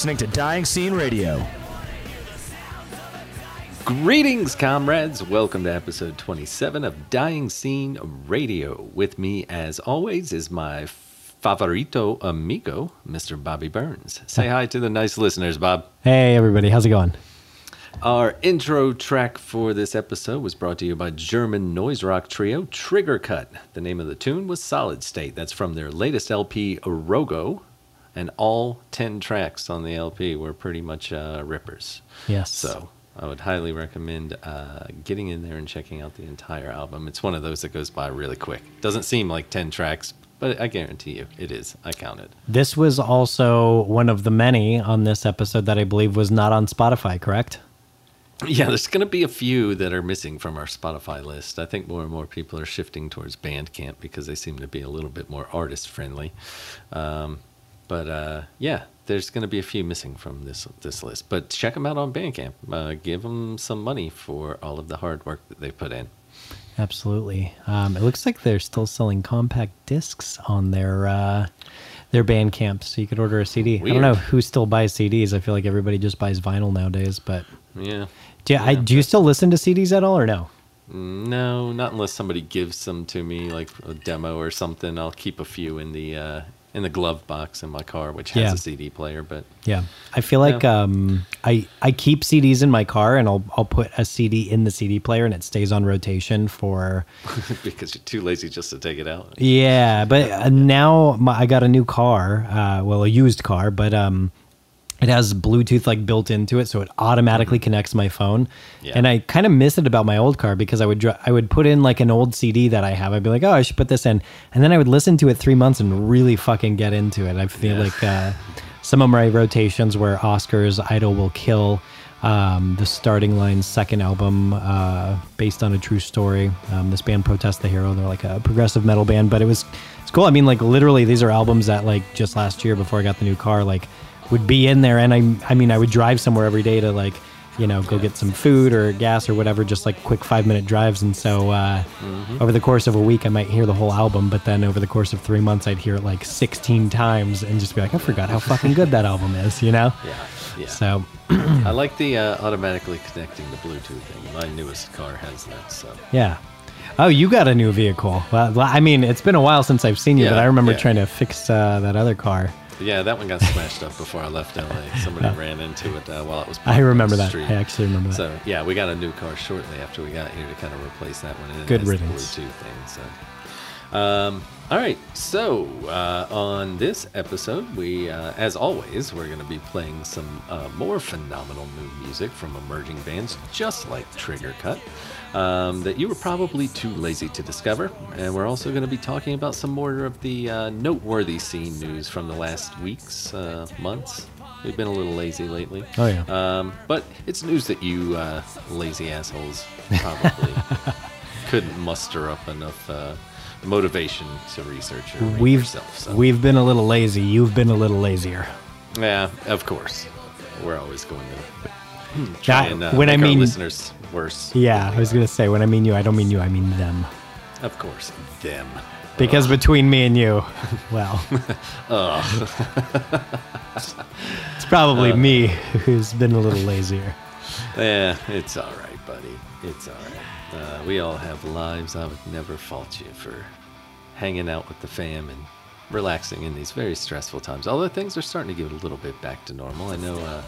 listening to Dying Scene Radio. Greetings, comrades. Welcome to episode 27 of Dying Scene Radio. With me, as always, is my favorito amigo, Mr. Bobby Burns. Say hi to the nice listeners, Bob. Hey, everybody. How's it going? Our intro track for this episode was brought to you by German noise rock trio Trigger Cut. The name of the tune was Solid State. That's from their latest LP, Rogo, and all 10 tracks on the LP were pretty much uh, rippers. Yes. So I would highly recommend uh, getting in there and checking out the entire album. It's one of those that goes by really quick. Doesn't seem like 10 tracks, but I guarantee you it is. I counted. This was also one of the many on this episode that I believe was not on Spotify, correct? Yeah, there's going to be a few that are missing from our Spotify list. I think more and more people are shifting towards Bandcamp because they seem to be a little bit more artist friendly. Um, but uh, yeah, there's going to be a few missing from this this list. But check them out on Bandcamp. Uh, give them some money for all of the hard work that they put in. Absolutely. Um, it looks like they're still selling compact discs on their uh, their Bandcamp, so you could order a CD. I don't know who still buys CDs. I feel like everybody just buys vinyl nowadays. But Yeah. do, I, do you still listen to CDs at all, or no? No, not unless somebody gives them to me, like a demo or something. I'll keep a few in the uh, in the glove box in my car, which has Yeah. a CD player. But Yeah, I feel like Yeah. um, I I keep CDs in my car, and I'll I'll put a CD in the CD player, and it stays on rotation for because you're too lazy just to take it out. Yeah, but uh, now my, I got a new car, uh, well, a used car, but um, it has Bluetooth like built into it, so it automatically connects my phone. Yeah. And I kind of miss it about my old car because I would dr- I would put in like an old CD that I have. I'd be like, oh, I should put this in, and then I would listen to it three months and really fucking get into it. I feel Yeah. like uh, some of my rotations where Oscar's "Idol Will Kill." Um, the starting line's second album, uh, based on a true story. Um, this band, Protest the Hero, they're like a progressive metal band, but it was it's cool. I mean, like literally, these are albums that like just last year before I got the new car, like would be in there, and I I mean, I would drive somewhere every day to like you know go get some food or gas or whatever, just like quick five minute drives, and so uh, over the course of a week, I might hear the whole album, but then over the course of three months, I'd hear it like sixteen times and just be like, I forgot how fucking good that album is, you know? Yeah, yeah. So I like the uh, automatically connecting the Bluetooth thing. My newest car has that, so Yeah. Oh, you got a new vehicle. Well, I mean, it's been a while since I've seen you, but I remember yeah. trying to fix uh, that other car. Yeah, that one got smashed up before I left LA. Somebody ran into it uh, while it was. I remember the that. street. I actually remember that. So yeah, we got a new car shortly after we got here to kind of replace that one. And Good riddance. Bluetooth thing. So, um, all right. So uh, on this episode, we, uh, as always, we're going to be playing some uh, more phenomenal new music from emerging bands, just like Trigger Cut. Um, that you were probably too lazy to discover. And we're also going to be talking about some more of the uh, noteworthy scene news from the last weeks, uh, months. We've been a little lazy lately. Oh, yeah. Um, but it's news that you uh, lazy assholes probably couldn't muster up enough uh, motivation to research or We've yourself. So. we've been a little lazy. You've been a little lazier. yeah, of course. We're always going to try That- and uh, when I our mean listeners worse. Yeah, I was gonna say when I mean you, I don't mean you. I mean them. Of course, them. Because between me and you, well, it's probably me who's been a little lazier. Yeah, it's all right, buddy. It's all right. Uh, we all have lives. I would never fault you for hanging out with the fam and relaxing in these very stressful times. Although things are starting to get a little bit back to normal. I know, uh,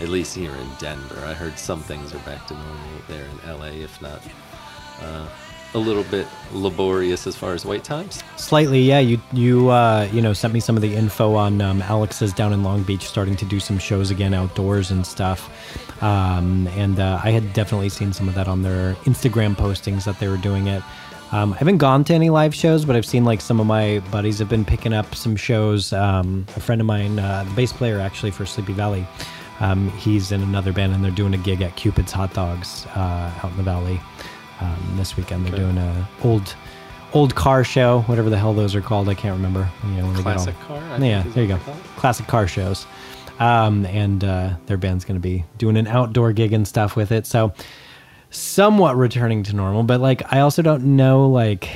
at least here in Denver, I heard some things are back to normal there in LA, if not uh, a little bit laborious as far as wait times. Slightly, yeah. You you uh, you know sent me some of the info on um, Alex's down in Long Beach starting to do some shows again outdoors and stuff. Um, and uh, I had definitely seen some of that on their Instagram postings that they were doing it. Um, I haven't gone to any live shows, but I've seen like some of my buddies have been picking up some shows. Um, a friend of mine, uh, the bass player actually for Sleepy Valley, um, he's in another band and they're doing a gig at Cupid's Hot Dogs uh, out in the valley um, this weekend. They're Okay. doing a old old car show, whatever the hell those are called. I can't remember. You know, get all- Classic car, I yeah, there you go. they call it. Classic car shows. Um, and uh, their band's going to be doing an outdoor gig and stuff with it. So somewhat returning to normal, but like I also don't know like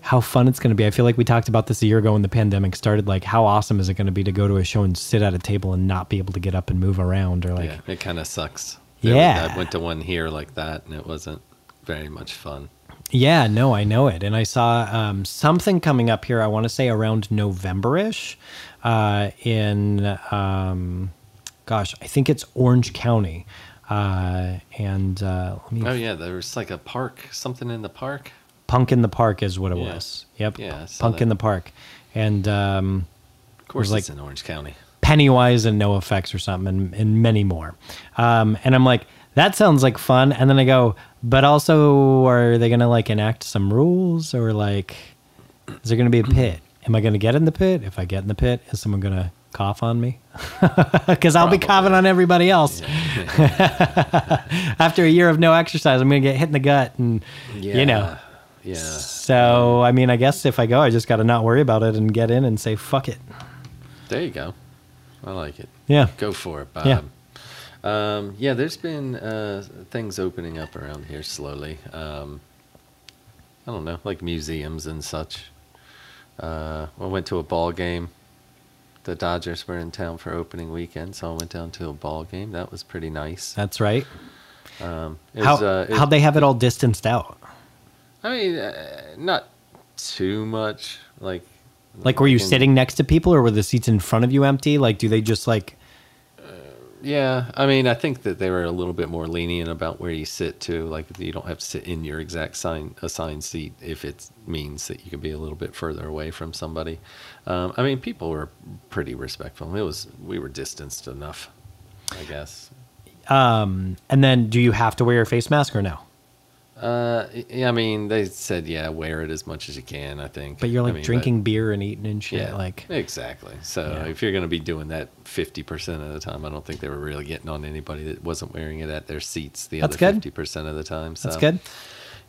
how fun it's going to be. I feel like we talked about this a year ago when the pandemic started. Like, how awesome is it going to be to go to a show and sit at a table and not be able to get up and move around, or like, yeah, it kind of sucks. Yeah. I went to one here like that, and it wasn't very much fun. Yeah, no, I know it. And I saw um, something coming up here, I want to say around November ish, uh, in, um, gosh, I think it's Orange County. Uh, and uh, let me, Oh yeah, there was like a park, something in the park. Punk in the Park is what it Yeah. was. Yep. Yeah, Punk in the Park. And um, Of course, like- it's in Orange County. Pennywise and NOFX or something, and, and many more. Um, and I'm like, that sounds like fun. And then I go, but also, are they going to like enact some rules or like, is there going to be a pit? Am I going to get in the pit? If I get in the pit, is someone going to cough on me? Because I'll be coughing on everybody else. After a year of no exercise, I'm going to get hit in the gut, and you know. Yeah. So I mean, I guess if I go, I just got to not worry about it and get in and say fuck it. There you go. I like it. Yeah. Go for it, Bob. Yeah. Um, yeah, there's been uh, things opening up around here slowly. Um, I don't know, like museums and such. Uh, I went to a ball game. The Dodgers were in town for opening weekend, so I went down to a ball game. That was pretty nice. That's right. Um, it How was, uh, it- how'd they have it all distanced out? I mean, uh, not too much. Like, Like, were you in- sitting next to people, or were the seats in front of you empty? Like, do they just like? Yeah, I mean, I think that they were a little bit more lenient about where you sit too. Like, you don't have to sit in your exact sign assigned seat if it means that you can be a little bit further away from somebody. Um, I mean, people were pretty respectful. It was we were distanced enough, I guess. Um, and then, do you have to wear your face mask or no? Uh, yeah, I mean, they said yeah, wear it as much as you can. I think. But you're I like mean, but- drinking beer and eating and shit. Yeah, Like, exactly. So Yeah. if you're going to be doing that 50% of the time, I don't think they were really getting on anybody that wasn't wearing it at their seats the That's other good. 50% of the time. So that's good.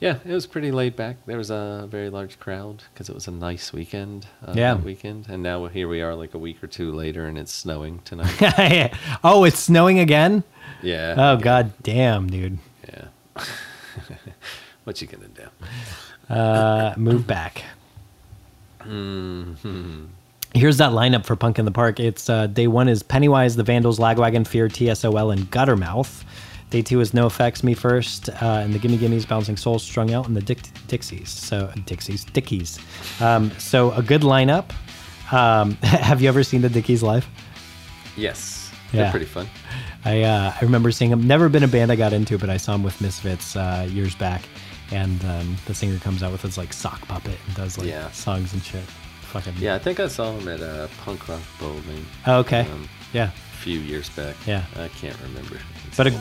Yeah, it was pretty laid back. There was a very large crowd because it was a nice weekend. Uh, Yeah. weekend, and now here we are, like a week or two later, and it's snowing tonight. oh, it's snowing again. yeah. Oh again. god damn, dude. Yeah. what you gonna do? Uh, move back. Here's that lineup for Punk in the Park. It's uh, day one is Pennywise, the Vandals, Lagwagon, Fear, TSOL, and Guttermouth. Day two is NOFX, Me First, uh, and the Gimme Gimmes, Bouncing Souls, Strung Out, and the Dick- Dixies. So Dixies, Dickies. Um, so a good lineup. Um, have you ever seen the Dickies live? Yes. Yeah. They're pretty fun. I uh, I remember seeing them. Never been a band I got into, but I saw them with Misfits uh, years back. And um, the singer comes out with his like sock puppet and does like Yeah. songs and shit. Fucking Yeah, I think I saw him at a punk rock bowling. Oh, okay. Um, yeah. a few years back. Yeah. I can't remember. It's But a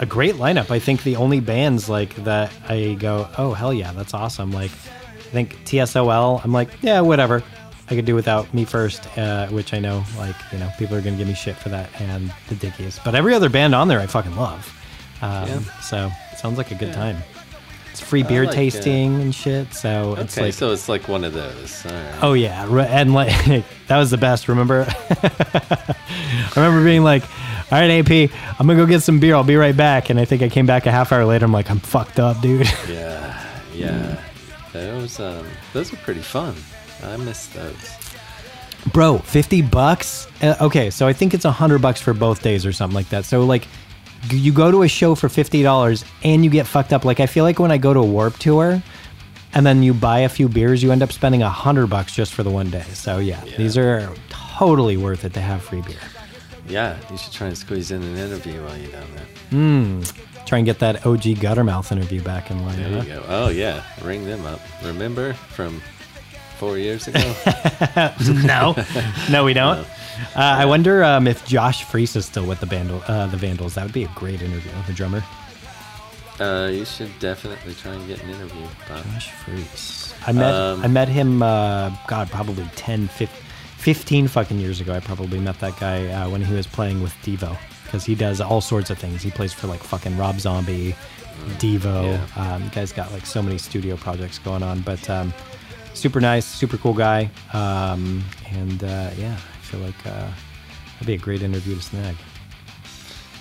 a, a great lineup. I think the only bands like that I go, oh hell yeah, that's awesome. Like I think TSOL. I'm like, yeah, whatever. I could do without me first, uh, which I know, like you know, people are gonna give me shit for that, and the Dickies. But every other band on there, I fucking love. Um, Yeah. So it sounds like a good Yeah. time. It's free beer like, tasting and shit. So it's like, so it's like one of those. Right. Oh yeah, and like that was the best. Remember, I remember being like, "All right, AP, I'm gonna go get some beer. I'll be right back." And I think I came back a half hour later. I'm like, "I'm fucked up, dude." Yeah, yeah. Those um, those are pretty fun. I miss those. Bro, fifty bucks. Uh, okay, so I think it's a hundred bucks for both days or something like that. So like, you go to a show for fifty dollars and you get fucked up. Like I feel like when I go to a Warped Tour. And then you buy a few beers, you end up spending a hundred bucks just for the one day. So yeah, Yeah. these are totally worth it to have free beer. Yeah, you should try and squeeze in an interview while you're down there. Hmm. Try and get that OG Guttermouth interview back in line. There huh? you go. Oh yeah, ring them up. Remember from four years ago? no, no, we don't. Uh, I wonder um, if Josh Freese is still with the Vandal, uh, the Vandals. That would be a great interview. The drummer, uh, you should definitely try and get an interview. Bob. Josh Freese. I met Um, I met him. Uh, God, probably 10, 15, 15 fucking years ago. I probably met that guy uh, when he was playing with Devo because he does all sorts of things. He plays for like fucking Rob Zombie, Devo. Yeah. Um, guy's got like so many studio projects going on, but um, super nice, super cool guy. Um, and uh, yeah, I feel like uh, that'd be a great interview to snag.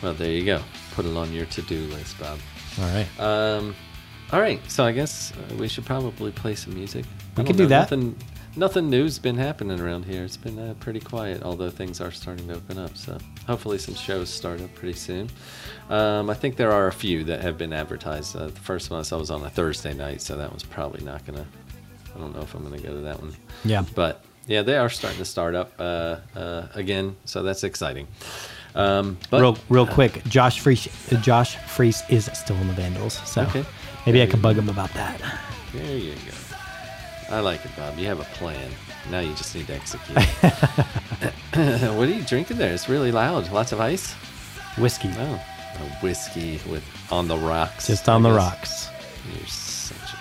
Well, there you go. Put it on your to-do list, Bob. All right. Um, all right, so I guess uh, we should probably play some music. We could don't do know, that. Nothing, nothing new's been happening around here. It's been uh, pretty quiet, although things are starting to open up. So hopefully some shows start up pretty soon. Um, I think there are a few that have been advertised. Uh, the first one I saw was on a Thursday night, so that was probably not gonna. I don't know if I'm gonna go to that one. Yeah. But yeah, they are starting to start up uh, uh, again, so that's exciting. Um, but real, real quick, Josh Freese, Josh Freese is still in the Vandals, so Okay. maybe I can bug him about that. There you go. I like it, Bob. You have a plan. Now you just need to execute. what are you drinking there? It's really loud. Lots of ice. Whiskey, Oh, a whiskey with on the rocks. just on I the guess. rocks. You're such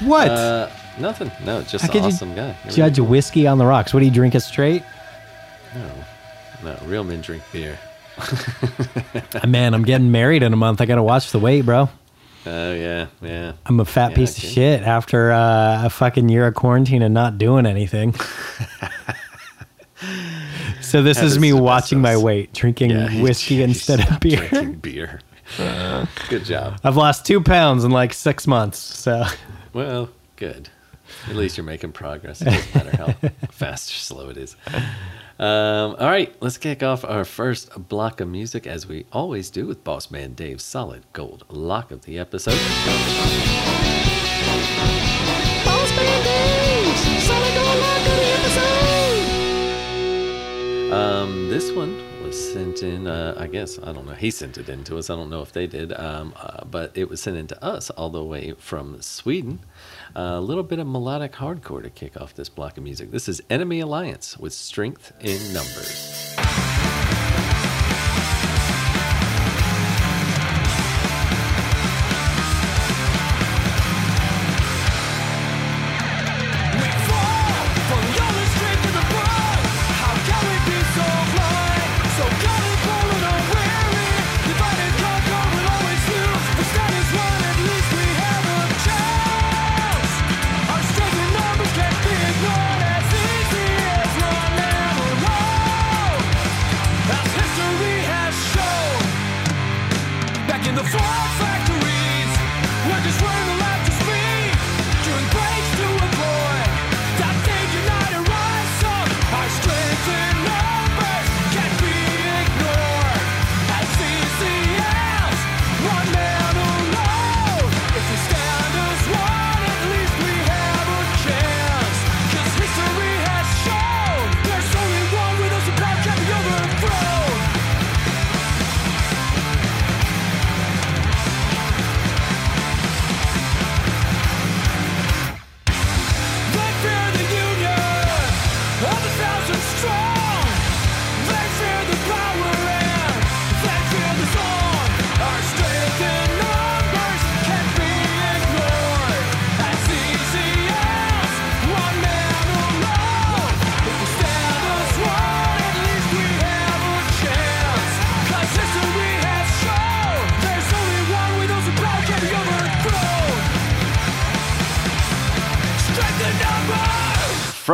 What? uh, nothing. No, just How an awesome guy. You're judge whiskey on the rocks? What do you drink it straight? No, no, real men drink beer. Uh, Man, I'm getting married in a month. I gotta watch the weight, bro. Oh yeah, yeah. I'm a fat Yeah, piece of shit after uh, a fucking year of quarantine and not doing anything. so this That is is me watching my weight, drinking yeah whiskey instead of beer. Drinking beer. Good job. I've lost two pounds in like six months. So Well, good. At least you're making progress. It doesn't matter how fast or slow it is. Um, all right, let's kick off our first block of music as we always do with Boss Man Dave's solid gold lock of the episode. Boss Man Dave's solid gold lock of the episode. Um, this one was sent in, uh, I guess, I don't know. He sent it in to us. I don't know if they did. Um, uh, but it was sent in to us all the way from Sweden. A little bit of melodic hardcore to kick off this block of music. This is Enemy Alliance with Strength in Numbers.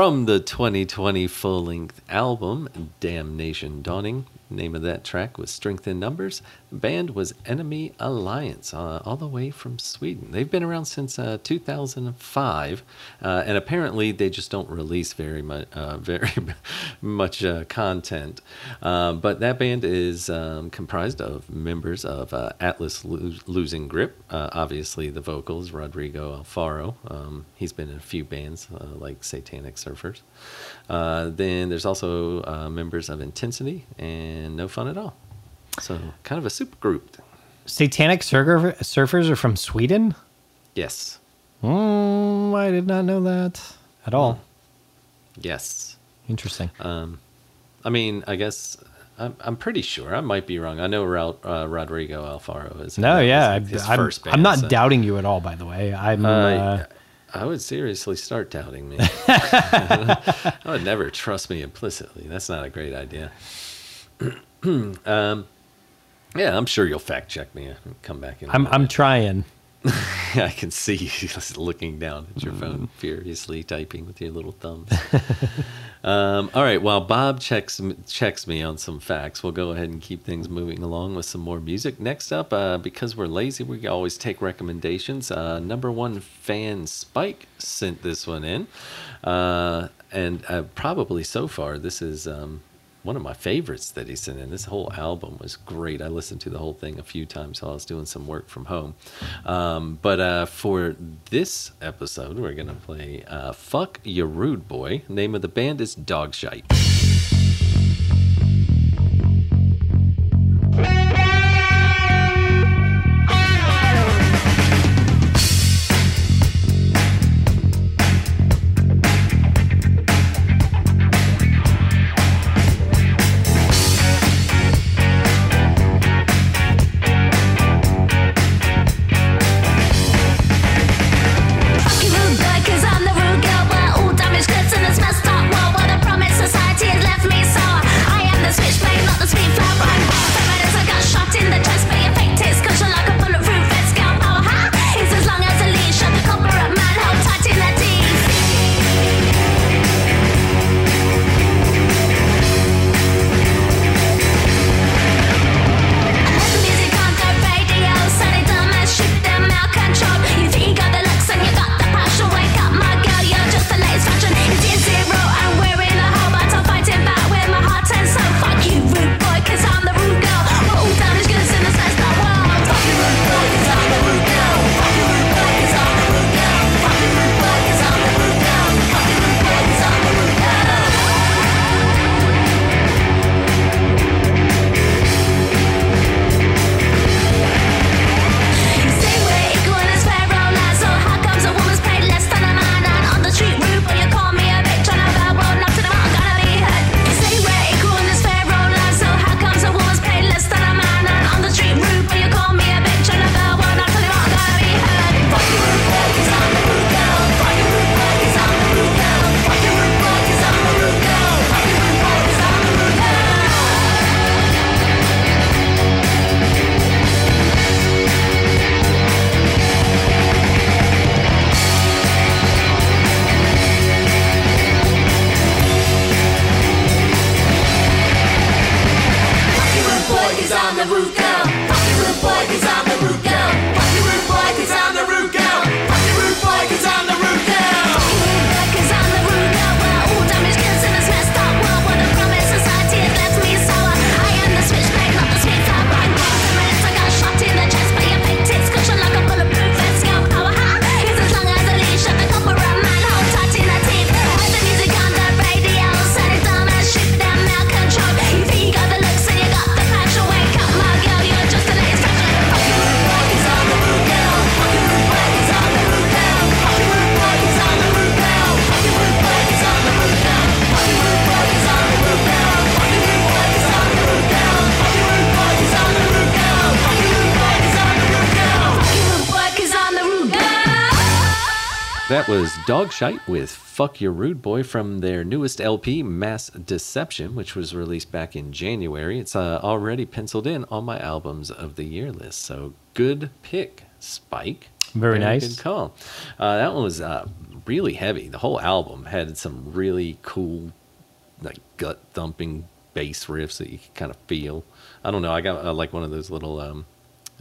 From the 2020 full length album, Damnation Dawning. Name of that track was Strength in Numbers. The band was Enemy Alliance, uh, all the way from Sweden. They've been around since uh, 2005, uh, and apparently they just don't release very much, uh, very much uh, content. Uh, but that band is um, comprised of members of Atlas Lo- Losing Grip. Obviously, the vocals Rodrigo Alfaro. Um, he's been in a few bands like Satanic Surfers. Then there's also members of Intensity and And no Fun at All. So kind of a super group. Satanic surfer, surfers are from Sweden. Yes. Mm, I did not know that at all. Yes. Interesting. Um, I mean, I guess I'm, I'm pretty sure. I might be wrong. I know Rod, uh, Rodrigo Alfaro is. no, yeah, I, first band, I'm not so- doubting you at all. By the way, I'm. Uh, Uh, I would seriously start doubting me. I would never trust me implicitly. That's not a great idea. Um, yeah, I'm sure you'll fact check me and come back in. I'm. I'm trying. I can see you just looking down at your phone, furiously typing with your little thumbs. um, all right, while Bob checks checks me on some facts, we'll go ahead and keep things moving along with some more music. Next up, uh, because we're lazy, we always take recommendations. Uh, number one fan Spike sent this one in, uh, and uh, probably so far this is. Um, one of my favorites that he sent in. This whole album was great. I listened to the whole thing a few times while I was doing some work from home. Um, but uh, for this episode, we're going to play uh, Fuck Ya Rude Boy. Name of the band is Dogshite. Dogshite with Fuck Your Rude Boy from their newest LP, Mass Deception, which was released back in January. It's uh, already penciled in on my albums of the year list. So good pick, Spike. Very nice. Good call. Uh, that one was uh, really heavy. The whole album had some really cool, like gut thumping bass riffs that you could kind of feel. I don't know. I got uh, like one of those little um,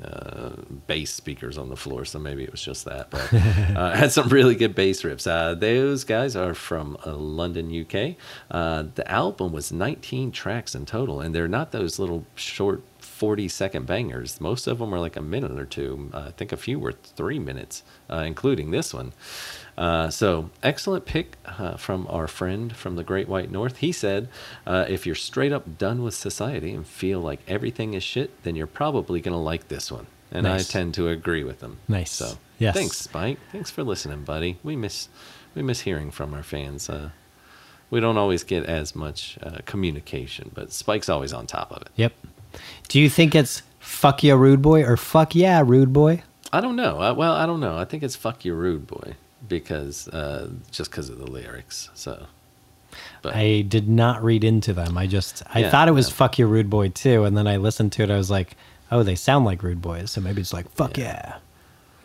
uh, bass speakers on the floor, so maybe it was just that. But uh, had some really good bass riffs. Uh, those guys are from uh, London, UK. Uh, the album was 19 tracks in total, and they're not those little short 40 second bangers. Most of them are like a minute or two. I think a few were three minutes, uh, including this one. Uh, so, excellent pick uh, from our friend from the Great White North. He said, uh, if you're straight up done with society and feel like everything is shit, then you're probably going to like this one. And Nice. I tend to agree with him. Nice. So, Yes. thanks, Spike. Thanks for listening, buddy. We miss we miss hearing from our fans. Uh, we don't always get as much uh, communication, but Spike's always on top of it. Yep. Do you think it's fuck yeah, rude boy, or fuck yeah, rude boy? I don't know. I, well, I don't know. I think it's "fuck you, rude boy" because uh, just because of the lyrics. So, but I did not read into them. I just I Yeah, thought it was yeah. fuck you, rude boy too, and then I listened to it. I was like, oh, they sound like rude boys, so maybe it's like fuck yeah.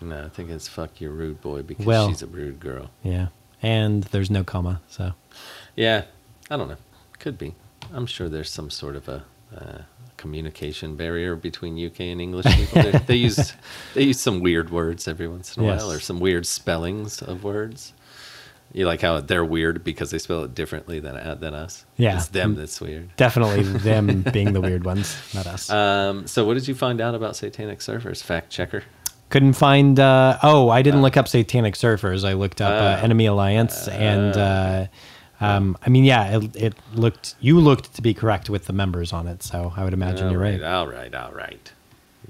No, I think it's fuck your rude boy because Well- she's a rude girl. Yeah. And there's no comma, so Yeah, I don't know. Could be. I'm sure there's some sort of a uh, communication barrier between UK and English people. they, they use they use some weird words every once in a Yes. while, or some weird spellings of words. You like how they're weird because they spell it differently than uh, than us. Yeah. it's them that's weird. definitely them being the weird ones, not us. Um, so, what did you find out about Satanic Surfers? Fact checker. Couldn't find. Uh, oh, I didn't look up Satanic Surfers. I looked up uh, Ah. Enemy Alliance, and uh, um, I mean, yeah, it, it looked. You looked to be correct with the members on it, so I would imagine All you're right. All right, all right.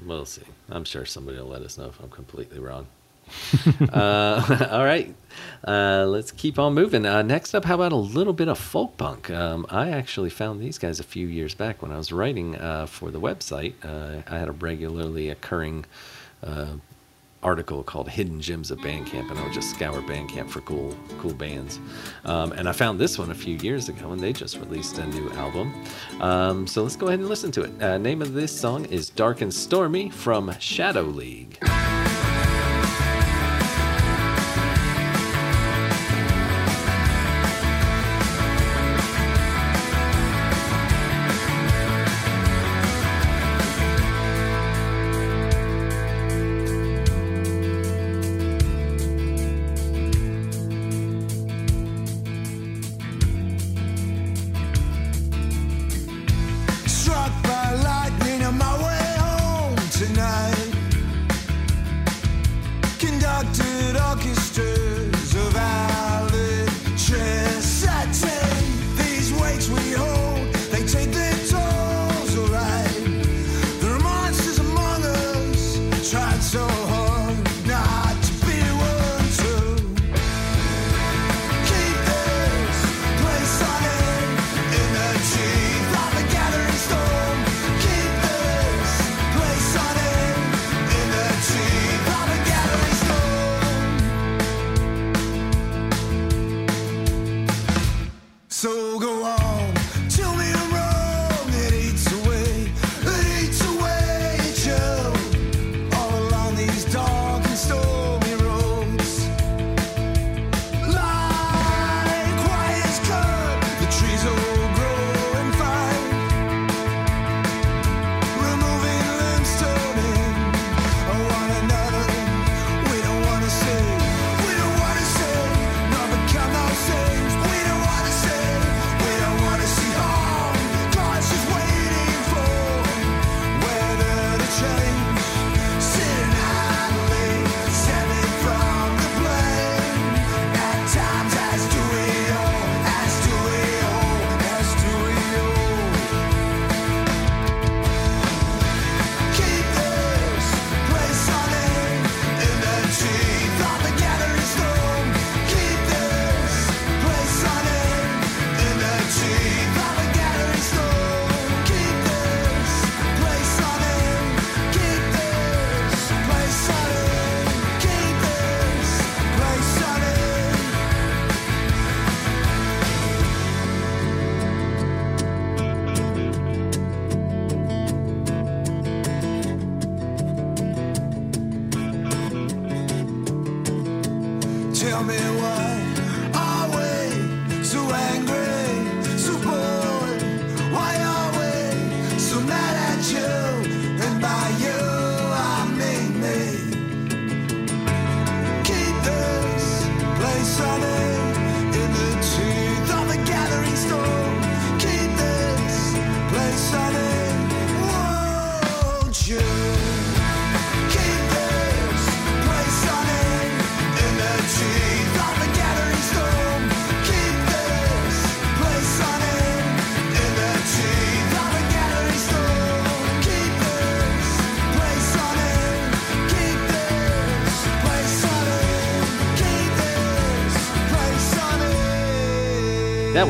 We'll see. I'm sure somebody will let us know if I'm completely wrong. uh, all right, uh, let's keep on moving. Uh, next up, how about a little bit of folk punk? Um, I actually found these guys a few years back when I was writing uh, for the website. Uh, I had a regularly occurring uh, article called "Hidden Gems of Bandcamp," and I would just scour Bandcamp for cool, cool bands. Um, and I found this one a few years ago, and they just released a new album. Um, so let's go ahead and listen to it. Uh, name of this song is "Dark and Stormy" from Shadow League.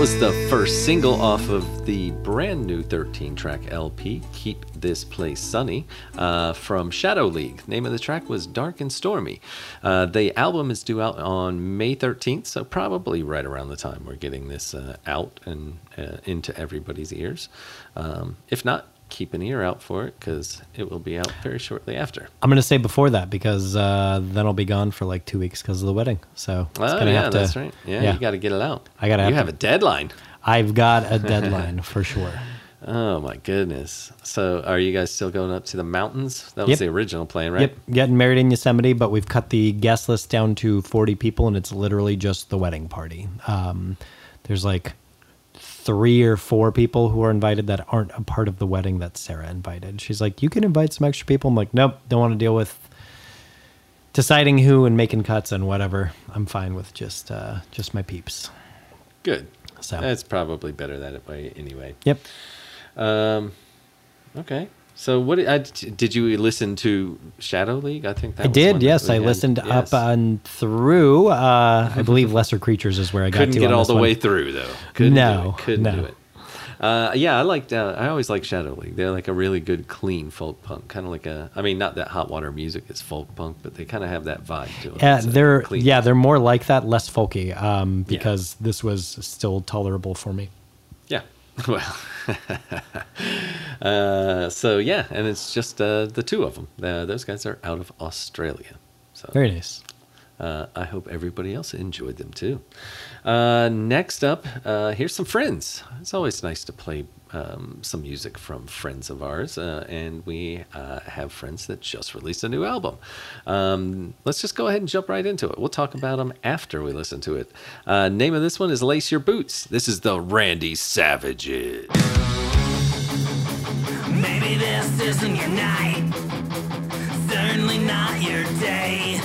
Was the first single off of the brand new 13 track LP, Keep This Place Sunny, uh, from Shadow League. Name of the track was Dark and Stormy. Uh, the album is due out on May 13th, so probably right around the time we're getting this uh, out and uh, into everybody's ears. Um, if not, keep an ear out for it because it will be out very shortly after. I'm gonna say before that because uh, then I'll be gone for like two weeks because of the wedding. So it's Oh gonna yeah, have to. that's right. Yeah, you got to get it out. I gotta You have have to- a deadline. I've got a deadline for sure. Oh my goodness. So, are you guys still going up to the mountains? That was Yep. the original plan, right? Yep, getting married in Yosemite, but we've cut the guest list down to 40 people, and it's literally just the wedding party. Um, there's like three or four people who are invited that aren't a part of the wedding that Sarah invited. She's like, "You can invite some extra people." I'm like, "Nope, don't want to deal with deciding who and making cuts and whatever. I'm fine with just uh, just my peeps." Good. So- That's probably better that way anyway. Yep. Um, okay. So, what did, I, did you listen to Shadow League? I think that I did, yes. I had. listened Yes. up and through. Uh, I believe Lesser Creatures is where I got Couldn't to get on all the one. way through though. Couldn't No, do it. Couldn't no. do it. Uh, yeah, I liked. Uh, I always like Shadow League. They're like a really good, clean folk punk, kind of like a. I mean, not that Hot Water Music is folk punk, but they kind of have that vibe to them. Yeah, they're clean- yeah, they're more like that, less folky. Um, Yeah. because this was still tolerable for me. Yeah. Well. uh, so yeah, and it's just uh, the two of them. Uh, those guys are out of Australia. So Very nice. Uh, I hope everybody else enjoyed them too. Uh, next up, uh, here's some friends. It's always nice to play um, some music from friends of ours, uh, and we uh, have friends that just released a new album. Um, let's just go ahead and jump right into it. We'll talk about them after we listen to it. Name of this one is Lace Your Boots. This is the Randy Savages. Maybe this isn't your night, certainly not your day.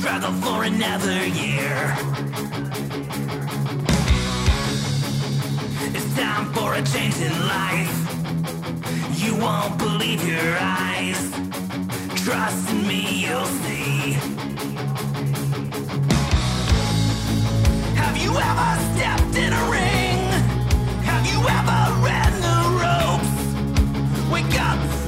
Struggle for another year. It's time for a change in life. You won't believe your eyes. Trust in me, you'll see. Have you ever stepped in a ring? Have you ever read the ropes? Wake up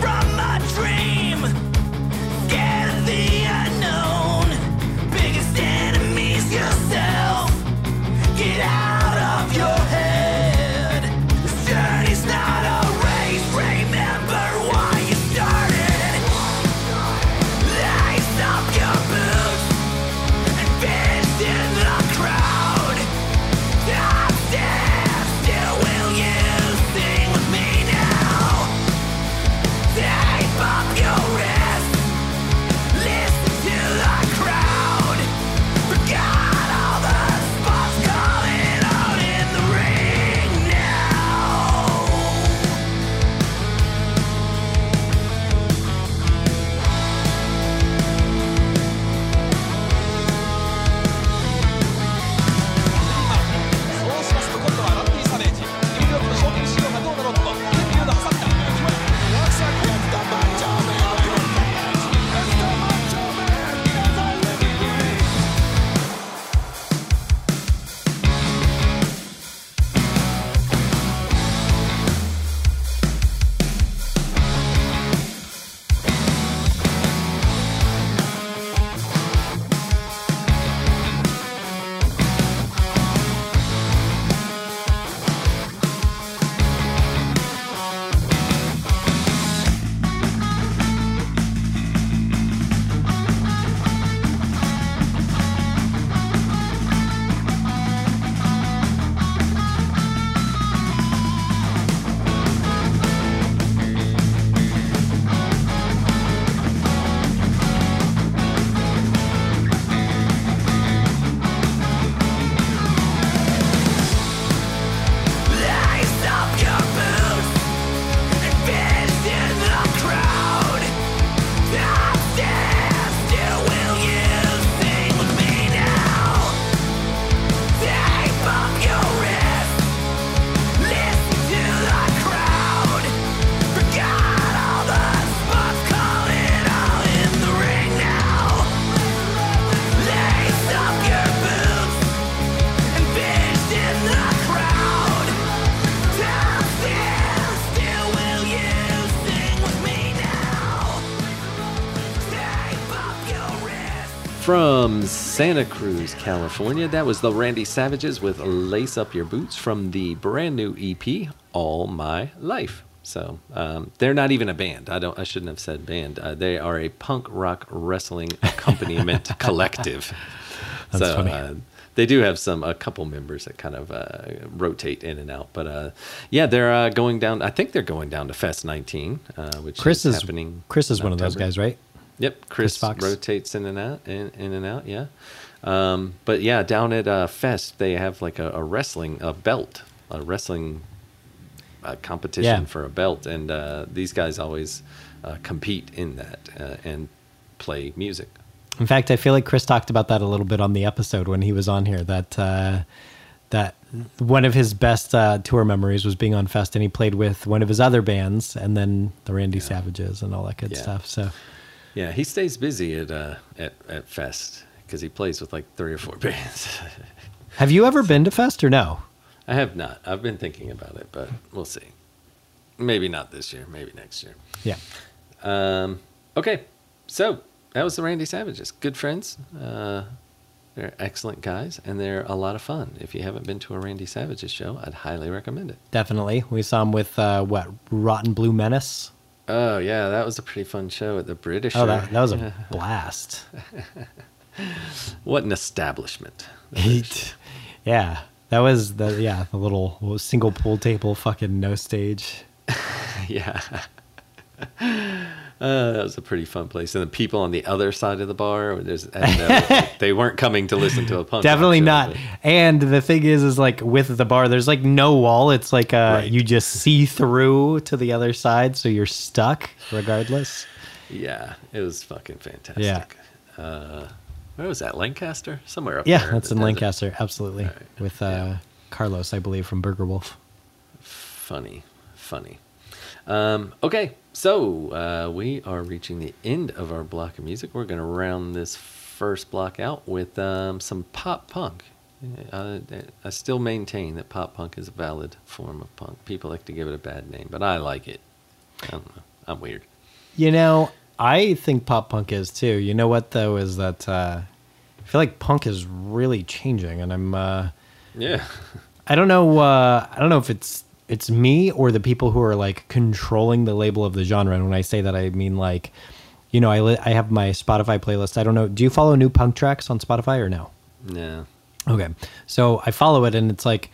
From Santa Cruz, California, that was the Randy Savages with Lace Up Your Boots from the brand new EP, All My Life. So um, they're not even a band. I don't. I shouldn't have said band. Uh, they are a punk rock wrestling accompaniment collective. That's so funny. Uh, they do have some a couple members that kind of uh, rotate in and out. But uh, yeah, they're uh, going down. I think they're going down to Fest 19, uh, which Chris is is happening. Chris is one of those guys, right? Yep, Chris, Fox. rotates in and out, in, in and out. Yeah, um, but yeah, down at uh, Fest they have like a, a wrestling a belt, a wrestling uh, competition Yeah. for a belt, and uh, these guys always uh, compete in that uh, and play music. In fact, I feel like Chris talked about that a little bit on the episode when he was on here. That uh, that one of his best uh, tour memories was being on Fest, and he played with one of his other bands, and then the Randy Savages and all that good Yeah. stuff. So Yeah, he stays busy at uh, at at Fest because he plays with like three or four bands. Have you ever been to Fest or no? I have not. I've been thinking about it, but we'll see. Maybe not this year. Maybe next year. Yeah. Um, okay, so that was the Randy Savages. Good friends. Uh, they're excellent guys, and they're a lot of fun. If you haven't been to a Randy Savages show, I'd highly recommend it. Definitely. We saw him with uh, what Rotten Blue Menace. Oh yeah, that was a pretty fun show at the British. Oh, that, that was a blast. what an establishment! yeah, that was the yeah the little single pool table fucking no stage. yeah. Uh, that was a pretty fun place, and the people on the other side of the bar, there's, and, uh, they weren't coming to listen to a punk. Definitely show, not. but- And the thing is, is like with the bar, there's like no wall. It's like uh, Right. you just see through to the other side, so you're stuck regardless. Yeah, it was fucking fantastic. Yeah. Uh, where was that? Lancaster? Somewhere up Yeah, there. that's the in desert. Lancaster, absolutely. Right. With uh, Yeah. Carlos, I believe, from Burger Wolf. Funny, funny. Um, okay, so uh, we are reaching the end of our block of music. We're going to round this first block out with um, some pop punk. Uh, I still maintain that pop punk is a valid form of punk. People like to give it a bad name, but I like it. I don't know. I'm weird. You know, I think pop punk is too. You know what though is that uh, I feel like punk is really changing, and I'm uh, Yeah. I don't know uh, I don't know if it's it's me or the people who are like controlling the label of the genre. And when I say that, I mean like, you know, I li- I have my Spotify playlist. I don't know. Do you follow new punk tracks on Spotify or no? No. Okay. So I follow it and it's like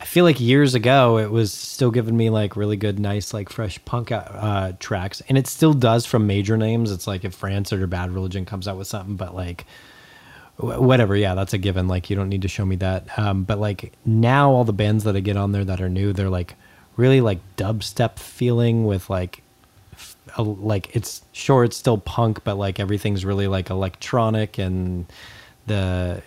I feel like years ago it was still giving me like really good, nice, like fresh punk uh, tracks, and it still does from major names. It's like if Rancid or Bad Religion comes out with something, but like whatever, yeah, that's a given. Like you don't need to show me that. Um, but like now, all the bands that I get on there that are new, they're like really like dubstep feeling with like a- like it's sure it's still punk, but like everything's really like electronic and the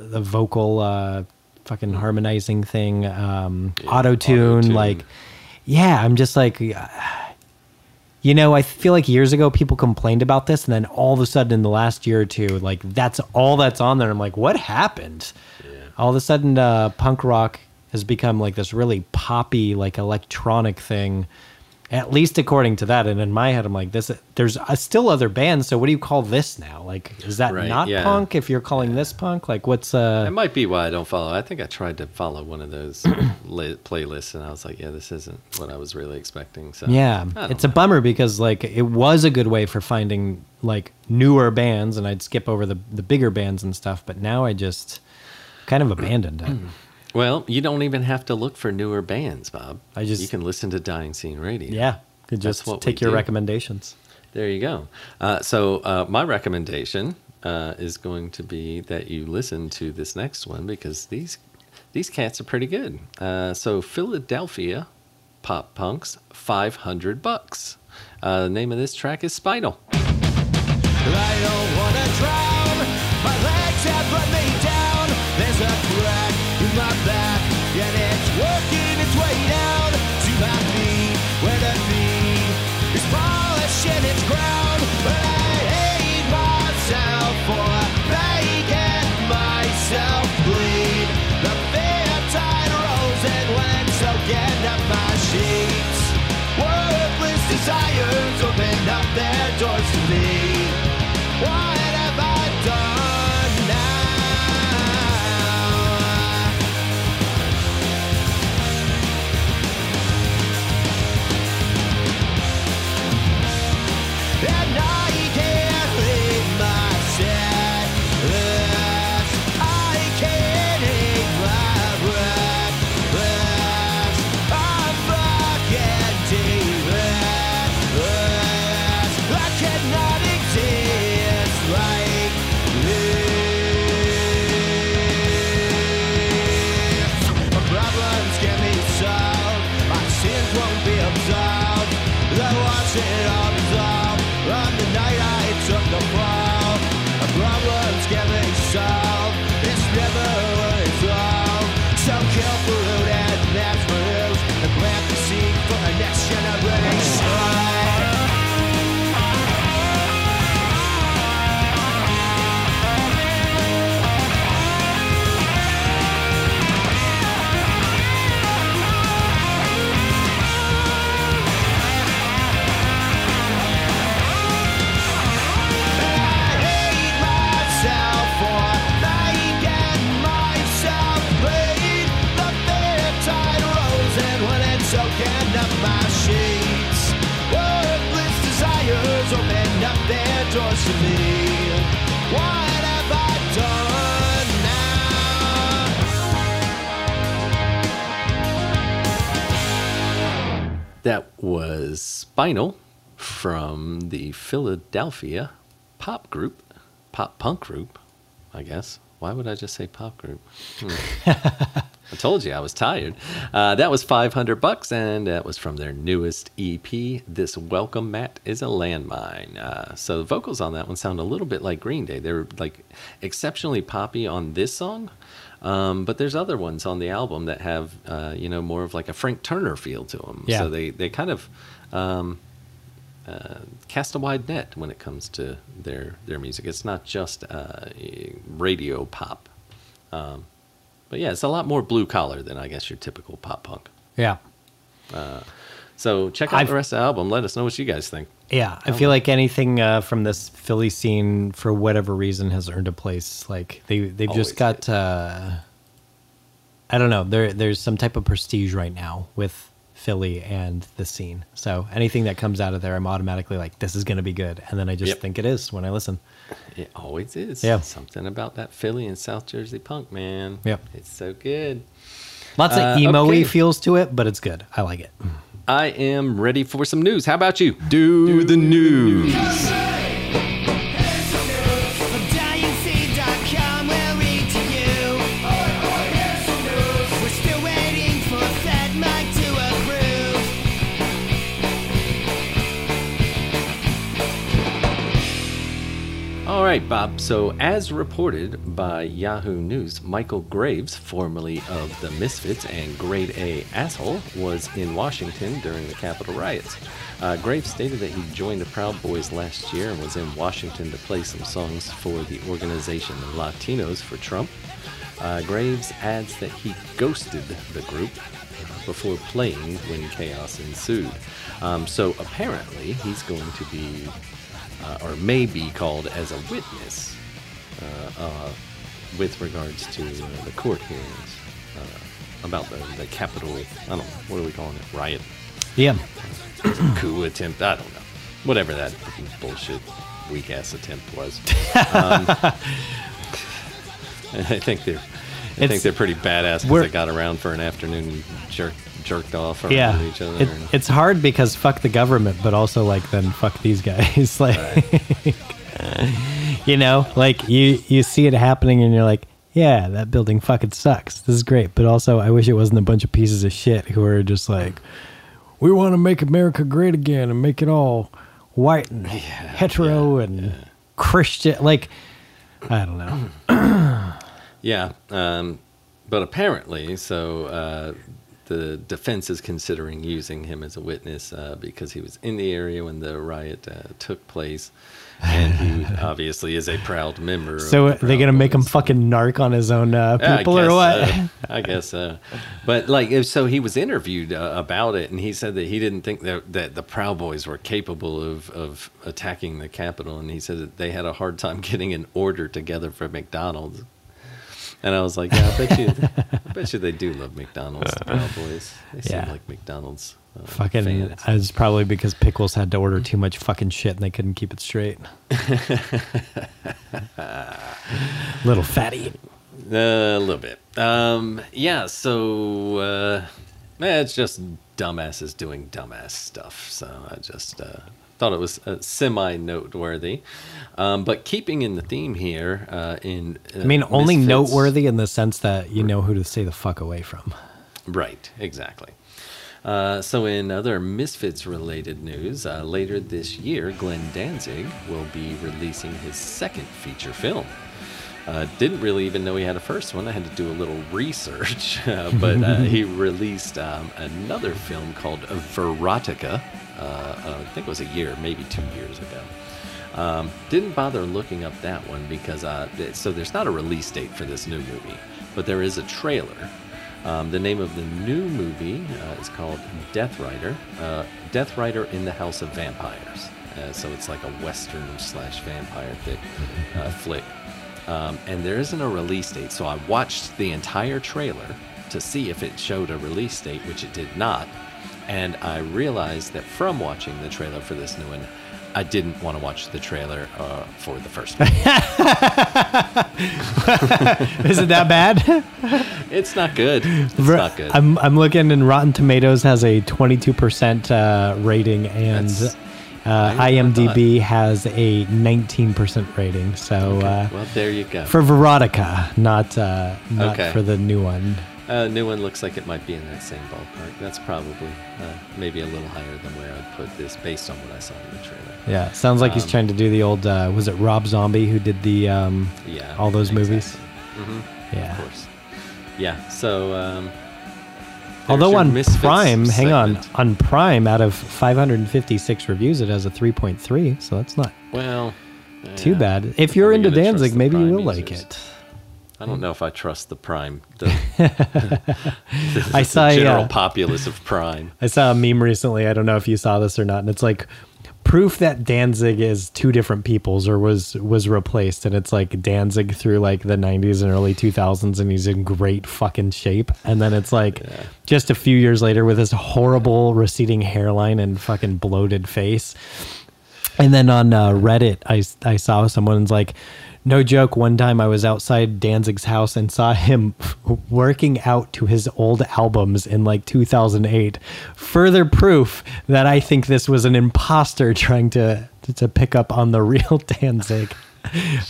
the vocal uh fucking harmonizing thing um Yeah, auto tune like yeah i'm just like uh, you know i feel like years ago people complained about this and then all of a sudden in the last year or two like that's all that's on there i'm like what happened? All of a sudden uh punk rock has become like this really poppy like electronic thing. At least according to that and in my head i'm like this there's uh, still other bands so what do you call this now? Like is that Right, not yeah. punk if you're calling this punk? Like what's uh That might be why I don't follow. I think I tried to follow one of those li- playlists, and I was like, "Yeah, this isn't what I was really expecting." So. Yeah. It's a bummer because like it was a good way for finding like newer bands and i'd skip over the the bigger bands and stuff but now i just kind of abandoned it Well, you don't even have to look for newer bands, Bob. I just- you can listen to Dying Scene Radio. yeah could That's just what take your do. recommendations There you go. Uh, so uh, my recommendation uh, is going to be that you listen to this next one because these these cats are pretty good. Uh, so Philadelphia pop punks, five hundred bucks. Uh, the name of this track is Spinal. Soaking up my sheets. Worthless desires open up their doors to me. What have I done now? That was Spinal from the Philadelphia pop group, pop punk group, I guess. Why would I just say pop group? Hmm. I told you I was tired. Uh, that was 500 bucks, and that was from their newest EP. This welcome mat is a landmine. Uh, so the vocals on that one sound a little bit like Green Day. They're like exceptionally poppy on this song, um, but there's other ones on the album that have uh, you know more of like a Frank Turner feel to them. Yeah. So they they kind of um, uh, cast a wide net when it comes to their their music. It's not just uh, radio pop. Um, but yeah, it's a lot more blue collar than I guess your typical pop punk. Yeah. So check out I've- the rest of the album. Let us know what you guys think. Yeah, I feel like anything uh, from this Philly scene, for whatever reason, has earned a place. Like they they've Always just got. Uh, I don't know. There there's some type of prestige right now with Philly and the scene. So anything that comes out of there, I'm automatically like, this is going to be good, and then I just Yep. think it is when I listen. It always is. Yeah. Something about that Philly and South Jersey punk, man. Yep. It's so good. Lots Uh, of emo-y okay. feels to it, but it's good. I like it. I am ready for some news. How about you? Do the news. DyingScene.com right, Bob. So, as reported by Yahoo News, Michael Graves, formerly of the Misfits and Grade A Asshole, was in Washington during the Capitol riots. Uh, Graves stated that he joined the Proud Boys last year and was in Washington to play some songs for the organization Latinos for Trump. Uh, Graves adds that he ghosted the group uh, before playing when chaos ensued. Um, so apparently, he's going to be, uh, or may be called as a witness uh, uh, with regards to uh, the court hearings uh, about the, the Capitol. I don't know, what are we calling it? Riot? Yeah. coup attempt. I don't know. Whatever that fucking bullshit weak ass attempt was. Um, I think they're. I think they're pretty badass because they got around for an afternoon jerk, jerked off around Yeah. each other. It, it's hard because fuck the government, but also like then fuck these guys. like, you know, like you you see it happening and you're like, yeah, that building fucking sucks. This is great, but also I wish it wasn't a bunch of pieces of shit who are just like, we want to make America great again and make it all white and hetero and Christian. Like, I don't know. Yeah, um, but apparently, so uh, the defense is considering using him as a witness uh, because he was in the area when the riot uh, took place, and he obviously is a proud member. So of the they're Proud gonna make him fucking narc on his own uh, people or what? so. I guess so. But like, if so, he was interviewed uh, about it, and he said that he didn't think that that the Proud Boys were capable of of attacking the Capitol, and he said that they had a hard time getting an order together for McDonald's. And I was like, yeah, I bet you, I bet you they do love McDonald's, the Proud Boys. They seem Yeah. like McDonald's uh, Fucking, fans. it's probably because Pickles had to order too much fucking shit and they couldn't keep it straight. Little fatty. a little bit. Um, yeah, so uh, eh, it's just dumbasses doing dumbass stuff. So I just uh, thought it was uh, semi noteworthy. Um, but keeping in the theme here, uh, in uh, I mean, only Misfits- noteworthy in the sense that you know who to stay the fuck away from. Right, exactly. Uh, so, in other Misfits related news, uh, later this year, Glenn Danzig will be releasing his second feature film. Uh, didn't really even know he had a first one. I had to do a little research, uh, but uh, he released um, another film called Verotica. Uh, I think it was a year, maybe two years ago. Um, didn't bother looking up that one because uh, so there's not a release date for this new movie, but there is a trailer. Um, the name of the new movie uh, is called Death Rider. Uh, Death Rider in the House of Vampires. Uh, so it's like a western slash vampire thick, uh, flick. Um, and there isn't a release date, so I watched the entire trailer to see if it showed a release date, which it did not. And I realized that from watching the trailer for this new one, I didn't want to watch the trailer uh, for the first one. Is it that bad? it's not good. It's not good. I'm I'm looking and Rotten Tomatoes has a 22% uh, rating and uh, higher than I IMDb has a 19% rating. So uh, well, there you go. for Verotica, not uh, not Okay. for the new one. Uh, new one looks like it might be in that same ballpark. That's probably uh, maybe a little higher than where I'd put this based on what I saw in the trailer. Yeah, sounds like he's Um, trying to do the old. Uh, was it Rob Zombie who did the um, Yeah. all those movies? exactly. hmm Yeah. Of course. Yeah. So. Um, Although on Prime, hang on, on Prime, out of 556 reviews, it has a 3.3, so that's not Well. too yeah. bad. If you're into Danzig, maybe you will like users? it. I don't know if I trust the Prime. The, I the saw, general uh, populace of Prime. I saw a meme recently. I don't know if you saw this or not, and it's like proof that Danzig is two different peoples or was was replaced, and it's like Danzig through like the '90s and early 2000s, and he's in great fucking shape, and then it's like just a few years later with his horrible receding hairline and fucking bloated face. And then on uh, Reddit, I, I saw someone's like, no joke. One time I was outside Danzig's house and saw him working out to his old albums in like 2008. Further proof that I think this was an imposter trying to to pick up on the real Danzig.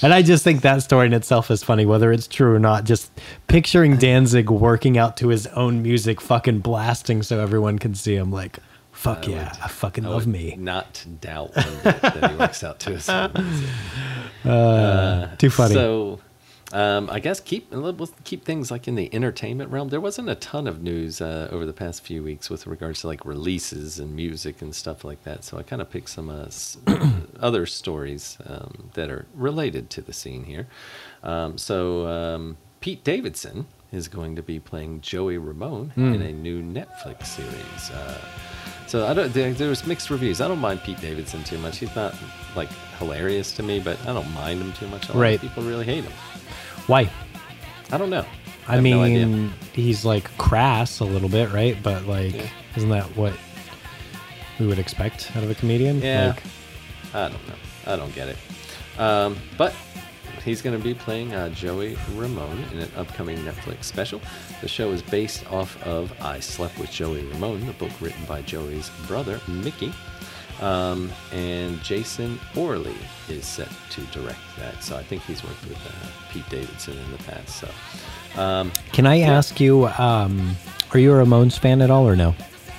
And I just think that story in itself is funny, whether it's true or not. Just picturing Danzig working out to his own music, fucking blasting so everyone can see him. Like, fuck yeah, I fucking I love would me. Not doubt that he works out to his own music. Too funny. So, um, I guess keep we'll keep things like in the entertainment realm. There wasn't a ton of news uh, over the past few weeks with regards to like releases and music and stuff like that. So I kind of picked some uh, other stories um, that are related to the scene here. Um, so um, Pete Davidson is going to be playing Joey Ramone in a new Netflix series. Uh, so I don't. There, there's mixed reviews. I don't mind Pete Davidson too much. He's not like hilarious to me, but I don't mind him too much. A lot Right. of people really hate him. Why? I don't know. I, have mean, no he's like crass a little bit, right? But like, Yeah. isn't that what we would expect out of a comedian? Yeah. Like, I don't know. I don't get it. Um, but he's going to be playing uh, Joey Ramone in an upcoming Netflix special. The show is based off of I Slept with Joey Ramone, the book written by Joey's brother, Mickey. Um, and Jason Orley is set to direct that. So I think he's worked with uh, Pete Davidson in the past. So um, can I ask you, um, are you a Ramones fan at all or no?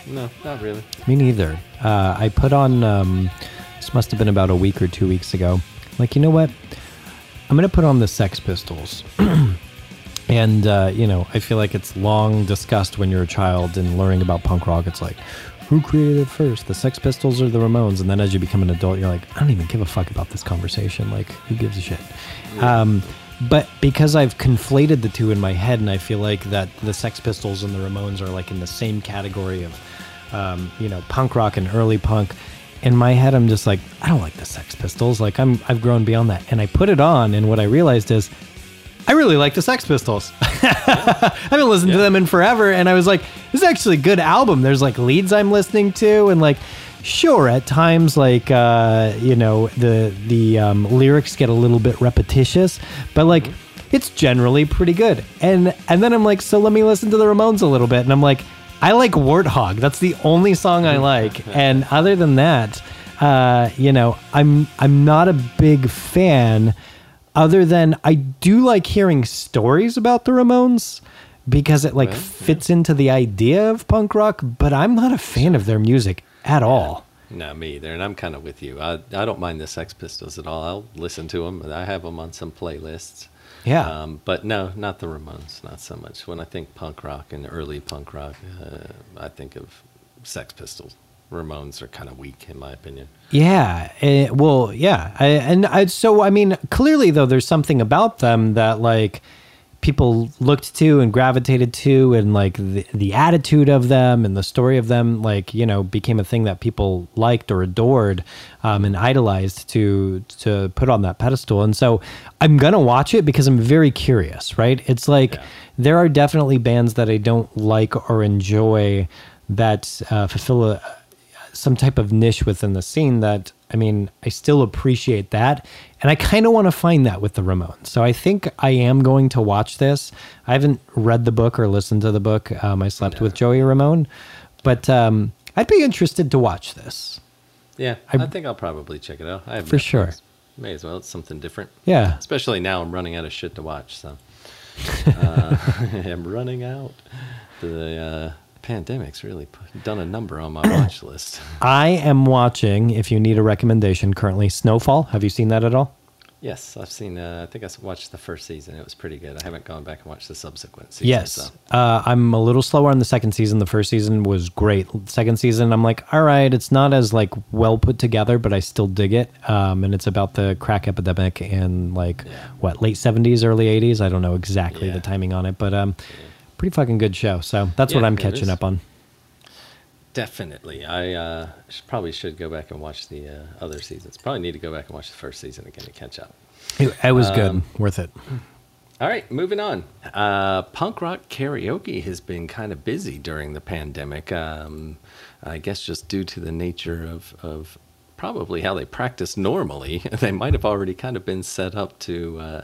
no, not really. Me neither. Uh, I put on, um, this must have been about a week or two weeks ago. Like, you know what? I'm going to put on the Sex Pistols. and, uh, you know, I feel like it's long discussed when you're a child and learning about punk rock. It's like, who created it first, the Sex Pistols or the Ramones? And then as you become an adult, you're like, I don't even give a fuck about this conversation. Like, who gives a shit? Um, but because I've conflated the two in my head, and I feel like that the Sex Pistols and the Ramones are like in the same category of, um, you know, punk rock and early punk. In my head, I'm just like, I don't like the Sex Pistols. Like, I'm I've grown beyond that. And I put it on, and what I realized is, I really like the Sex Pistols. I haven't listened to them in forever, and I was like, this is actually a good album. There's like leads I'm listening to, and like, sure, at times like uh, you know the the um, lyrics get a little bit repetitious, but like it's generally pretty good. And and then I'm like, so let me listen to the Ramones a little bit, and I'm like, I like Warthog. That's the only song I like, and other than that, uh, you know, I'm I'm not a big fan other than I do like hearing stories about the Ramones because it like Right, fits into the idea of punk rock, but I'm not a fan of their music at all. No, me either. And I'm kind of with you. I, I don't mind the Sex Pistols at all. I'll listen to them. I have them on some playlists. Yeah. Um, but no, not the Ramones. Not so much. When I think punk rock and early punk rock, uh, I think of Sex Pistols. Ramones are kind of weak, in my opinion. Yeah. eh, well, yeah. I, and I, so, I mean, clearly, though, there's something about them that, like, people looked to and gravitated to, and, like, the, the attitude of them and the story of them, like, you know, became a thing that people liked or adored um, and idolized to, to put on that pedestal. And so I'm going to watch it because I'm very curious, right? It's like Yeah. there are definitely bands that I don't like or enjoy that uh, fulfill a, some type of niche within the scene that I mean, I still appreciate that. And I kind of want to find that with the Ramones. So I think I am going to watch this. I haven't read the book or listened to the book. Um, I slept with Joey Ramone, but um, I'd be interested to watch this. Yeah, I- I, think I'll probably check it out. I have For sure. May as well. It's something different. Yeah. Especially now I'm running out of shit to watch. So uh, I'm running out. The uh, pandemic's really done a number on my watch list. I am watching, if you need a recommendation, currently Snowfall. Have you seen that at all? Yes, I've seen. Uh, I think I watched the first season. It was pretty good. I haven't gone back and watched the subsequent seasons. Yes. So. Uh, I'm a little slower on the second season. The first season was great. Second season, I'm like, all right, it's not as like well put together, but I still dig it. Um, and it's about the crack epidemic in like Yeah. what late 70s, early 80s. I don't know exactly Yeah. the timing on it, but um, pretty fucking good show. So that's what I'm catching is. up on. Definitely. I uh, should, probably should go back and watch the uh, other seasons. Probably need to go back and watch the first season again to catch up. It, it was good, Um, worth it. All right, moving on. Uh, punk rock karaoke has been kind of busy during the pandemic. Um, I guess just due to the nature of, of probably how they practice normally, they might have already kind of been set up to uh,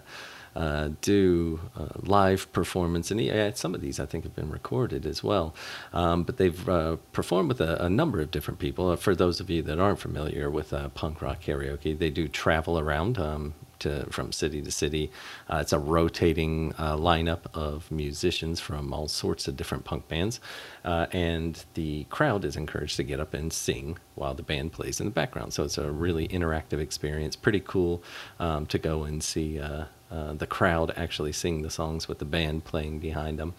uh, do uh, live performance. And some of these I think have been recorded as well. Um, but they've uh, performed with a, a number of different people. Uh, for those of you that aren't familiar with uh, punk rock karaoke, they do travel around. Um, to from city to city. Uh, it's a rotating uh, lineup of musicians from all sorts of different punk bands, uh, and the crowd is encouraged to get up and sing while the band plays in the background. So it's a really interactive experience. Pretty cool um, to go and see. Uh, the crowd actually sing the songs with the band playing behind them.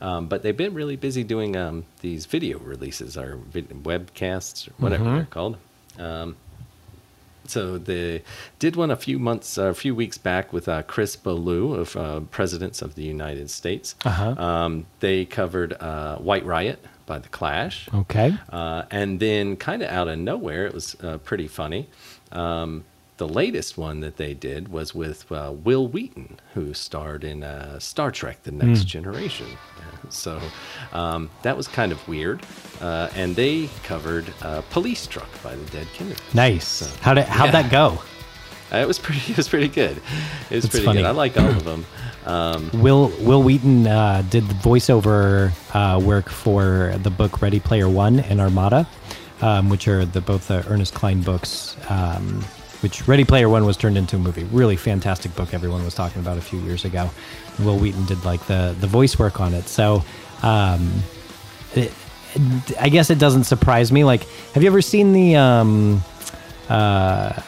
Um, but they've been really busy doing um, these video releases or vid- webcasts or whatever they're called. Um, so they did one a few months, uh, a few weeks back with uh, Chris Ballew of uh, Presidents of the United States. Uh-huh. Um, they covered uh, White Riot by The Clash. Okay. Uh, and then, kind of out of nowhere, it was uh, pretty funny. Um, the latest one that they did was with uh, Wil Wheaton, who starred in uh, Star Trek: The Next Generation. Uh, So um, that was kind of weird. Uh, and they covered uh, "Police Truck" by the Dead Kennedys. Nice. So, How did how'd yeah. that go? It was pretty. It was pretty good. It was That's pretty funny. good. I like all of them. Um, Will Wil Wheaton uh, did the voiceover uh, work for the book Ready Player One and Armada, um, which are the both the Ernest Cline books. Which Ready Player One was turned into a movie. Really fantastic book. Everyone was talking about a few years ago. Wil Wheaton did like the the voice work on it. So. Um, it, I guess it doesn't surprise me. Like, have you ever seen the um, uh,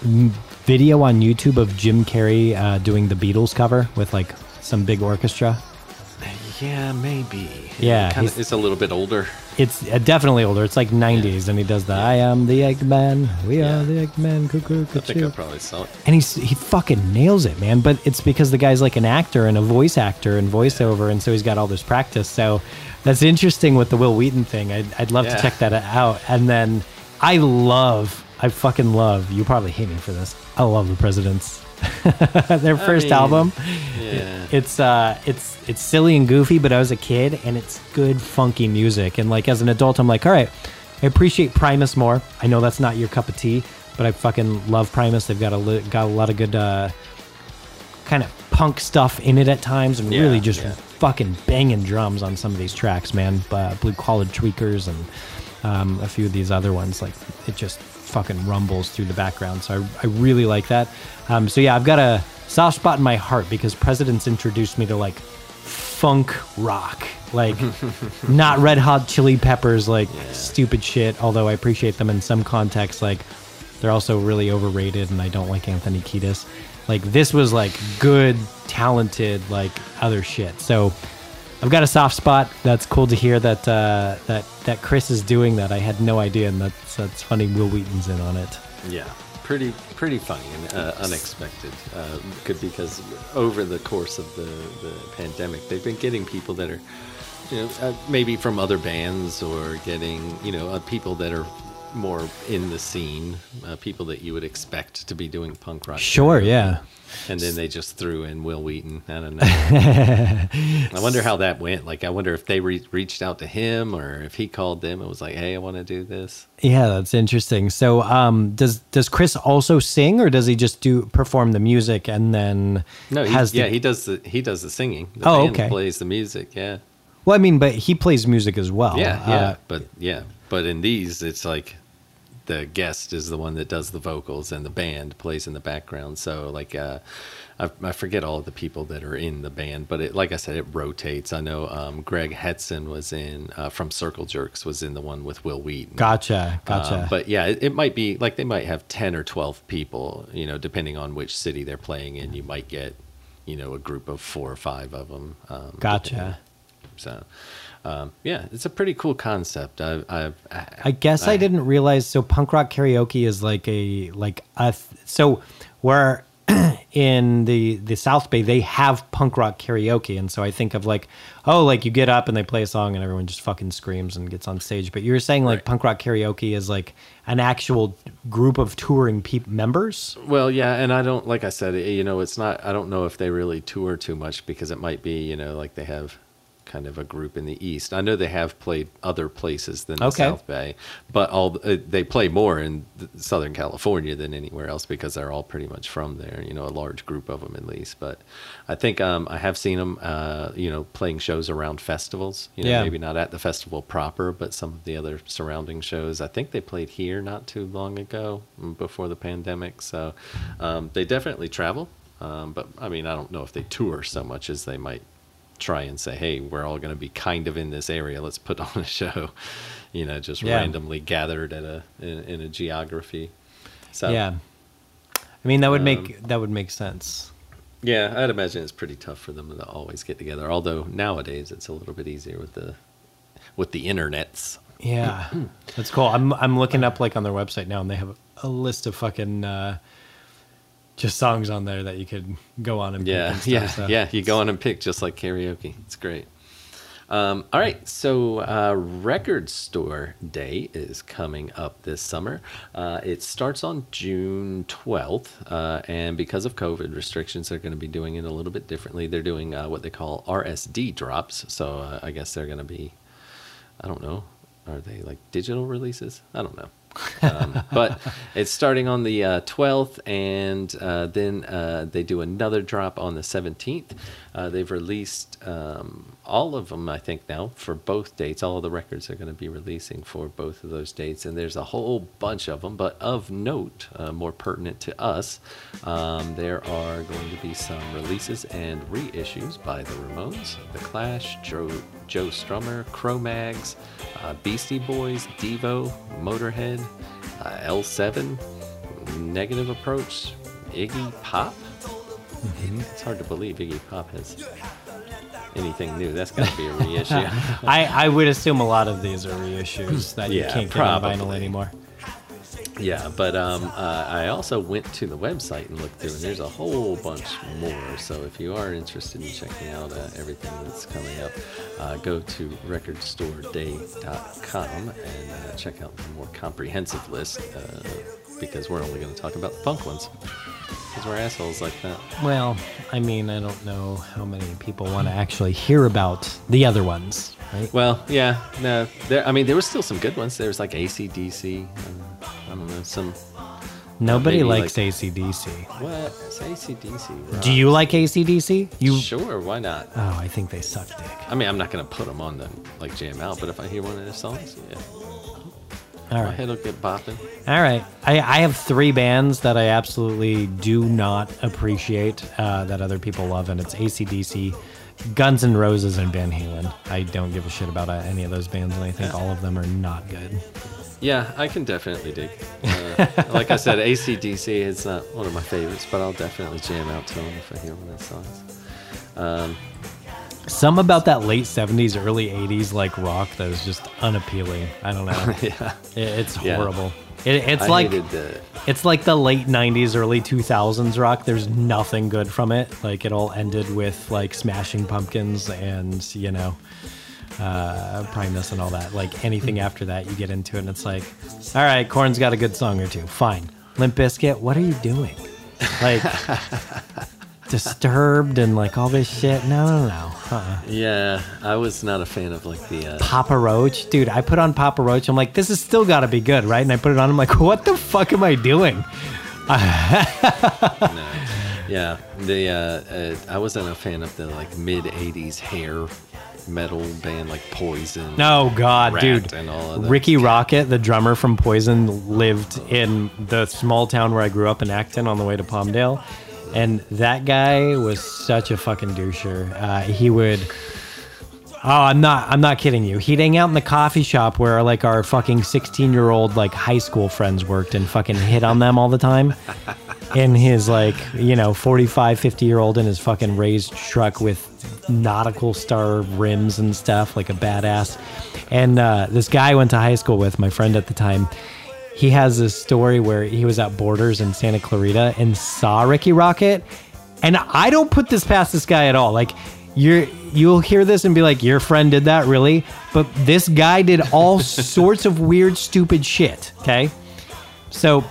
video on YouTube of Jim Carrey uh, doing the Beatles cover with like some big orchestra? Yeah, maybe. Yeah, Kinda, he's- it's a little bit older. It's uh, definitely older. It's like 90s, and he does the "I am the Eggman, we Yeah. are the Eggman, cuckoo, I think I cuckoo." probably saw it. and he's he fucking nails it, man. But it's because the guy's like an actor and a voice actor and voiceover, and so he's got all this practice. So that's interesting with the Wil Wheaton thing. I'd, I'd love Yeah. to check that out. And then I love, I fucking love. You probably hate me for this. I love the Presidents. Their first mean, album. Yeah. It's uh, it's it's silly and goofy, but I was a kid, and it's good, funky music. And like as an adult, I'm like, all right, I appreciate Primus more. I know that's not your cup of tea, but I fucking love Primus. They've got a li- got a lot of good uh, kind of punk stuff in it at times, and Yeah, really just yeah. fucking banging drums on some of these tracks, man. Uh, Blue Collar Tweakers and um, a few of these other ones, like it just fucking rumbles through the background. So I, I really like that. Um, so yeah, I've got a soft spot in my heart because Presidents introduced me to like funk rock, like not Red Hot Chili Peppers, like stupid shit. Although I appreciate them in some contexts, like they're also really overrated, and I don't like Anthony Kiedis. Like this was like good, talented, like other shit. So I've got a soft spot. That's cool to hear that uh, that that Chris is doing that. I had no idea, and that's that's funny. Wil Wheaton's in on it. Yeah, pretty pretty funny and uh, unexpected. Uh, could because over the course of the, the pandemic, they've been getting people that are, you know, uh, maybe from other bands or getting you know uh, people that are more in the scene, uh, people that you would expect to be doing punk rock. Sure, yeah. And then they just threw in Wil Wheaton. I don't know. I wonder how that went. Like, I wonder if they re- reached out to him or if he called them and was like, "Hey, I want to do this." Yeah, that's interesting. So, um, does does Chris also sing, or does he just do perform the music and then No, he, has the- yeah, he does the he does the singing. The Oh, band okay. plays the music. Yeah, Well, I mean, but he plays music as well. yeah, yeah. Uh, but yeah, but in these, it's like the guest is the one that does the vocals and the band plays in the background. So like, uh, I, I forget all of the people that are in the band, but it like I said, it rotates. I know um, Greg Hetson was in uh, from Circle Jerks was in the one with Wil Wheaton. gotcha, gotcha. Um, but yeah, it, it might be like they might have 10 or 12 people, you know, depending on which city they're playing in. You might get, you know, a group of four or five of them. Um, Gotcha. depending. So, um, yeah, it's a pretty cool concept. I, I, I guess I, didn't realize. So punk rock karaoke is like a like a so where in the the South Bay they have punk rock karaoke, and so I think of like oh like you get up and they play a song and everyone just fucking screams and gets on stage. But you're saying like Right. punk rock karaoke is like an actual group of touring peop members. Well, yeah, and I don't like I said, you know, it's not. I don't know if they really tour too much because it might be, you know, like they have kind of a group in the east. I know they have played other places than the Okay. South Bay, but all uh, they play more in Southern California than anywhere else because they're all pretty much from there. You know, a large group of them at least. But I think um, I have seen them, uh, you know, playing shows around festivals. You know, Yeah. maybe not at the festival proper, but some of the other surrounding shows. I think they played here not too long ago, mm, before the pandemic. So um, they definitely travel. Um, but I mean, I don't know if they tour so much as they might try and say, "Hey, we're all going to be kind of in this area. Let's put on a show." You know, just Yeah. randomly gathered at a in, in a geography. So Yeah, I mean that would Um, make that would make sense. yeah, I'd imagine it's pretty tough for them to always get together. Although nowadays it's a little bit easier with the with the internets. Yeah, that's cool. I'm I'm looking up like on their website now, and they have a list of fucking uh, just songs on there that you could go on and pick Yeah, and yeah, so. yeah. You go on and pick just like karaoke. It's great. Um, all right, so uh, Record Store Day is coming up this summer. Uh, it starts on June 12th, uh, and because of COVID restrictions, they're going to be doing it a little bit differently. They're doing uh, what they call RSD drops, so uh, I guess they're going to be, I don't know, are they like digital releases? I don't know. Um, but it's starting on the uh, 12th, and uh, then uh, they do another drop on the 17th. Uh, they've released um, all of them, I think, now for both dates. All of the records are going to be releasing for both of those dates, and there's a whole bunch of them. But of note, uh, more pertinent to us, um, there are going to be some releases and reissues by the Ramones, The Clash, Joe, Joe Strummer, Cro-Mags, uh, Beastie Boys, Devo, Motorhead, uh, L7, Negative Approach, Iggy Pop. It's hard to believe Iggy Pop has anything new. That's got to be a reissue. I, I would assume a lot of these are reissues that you can't get on vinyl anymore. Yeah, but um, uh, I also went to the website and looked through, and there's a whole bunch more. So if you are interested in checking out uh, everything that's coming up, uh, go to recordstoreday.com and uh, check out the more comprehensive list uh, because we're only going to talk about the punk ones because we're assholes like that. Well, I mean, I don't know how many people want to actually hear about the other ones, right? Well, yeah, no, there. I mean, there was still some good ones. There was like ACDC. Uh, I don't know some. Nobody likes like- ACDC. What? It's ACDC. Do you like ACDC? You? Sure, why not? Oh, I think they suck dick. I mean, I'm not gonna put them on the like jam out, but if I hear one of their songs, yeah, All my head will get bopping. All right. I, I have three bands that I absolutely do not appreciate uh, that other people love, and it's ACDC, Guns N' Roses and Van Halen. I don't give a shit about uh, any of those bands, and I think all of them are not good. Yeah, I can definitely dig. Uh, like I said, ACDC is not one of my favorites, but I'll definitely jam out to them if I hear one of their songs. Some about that late '70s, early '80s like rock that is just unappealing. I don't know. yeah, It- it's Yeah. It, it's I like it's like the late '90s, early 2000s rock. There's nothing good from it. Like it all ended with like Smashing Pumpkins and you know uh, Primus and all that. Like anything after that, you get into it, and it's like, all right, Korn's got a good song or two. Fine. Limp Bizkit, what are you doing? Like disturbed and like all this shit. No, no, no. Uh-uh. Yeah, I was not a fan of like the. Uh, Papa Roach, dude. I put on Papa Roach. I'm like, this is still got to be good, right? And I put it on. I'm like, what the fuck am I doing? no. Yeah, the uh, uh, I wasn't a fan of the like mid '80s hair metal band like Poison. Oh God, dude! and all of that. Rikki Rockett, the drummer from Poison, lived in the small town where I grew up in Acton, on the way to Palmdale, and that guy was such a fucking doucher. Uh, he would. Oh, I'm not. I'm not kidding you. He'd hang out in the coffee shop where like our fucking 16 year old like high school friends worked and fucking hit on them all the time. In his like you know 45, 50 year old in his fucking raised truck with nautical star rims and stuff like a badass. And uh, this guy I went to high school with, my friend at the time. He has this story where he was at Borders in Santa Clarita and saw Rikki Rockett and I don't put this past this guy at all. Like you're you'll hear this and be like, your friend did that, really? But this guy did all sorts of weird, stupid shit. Okay, so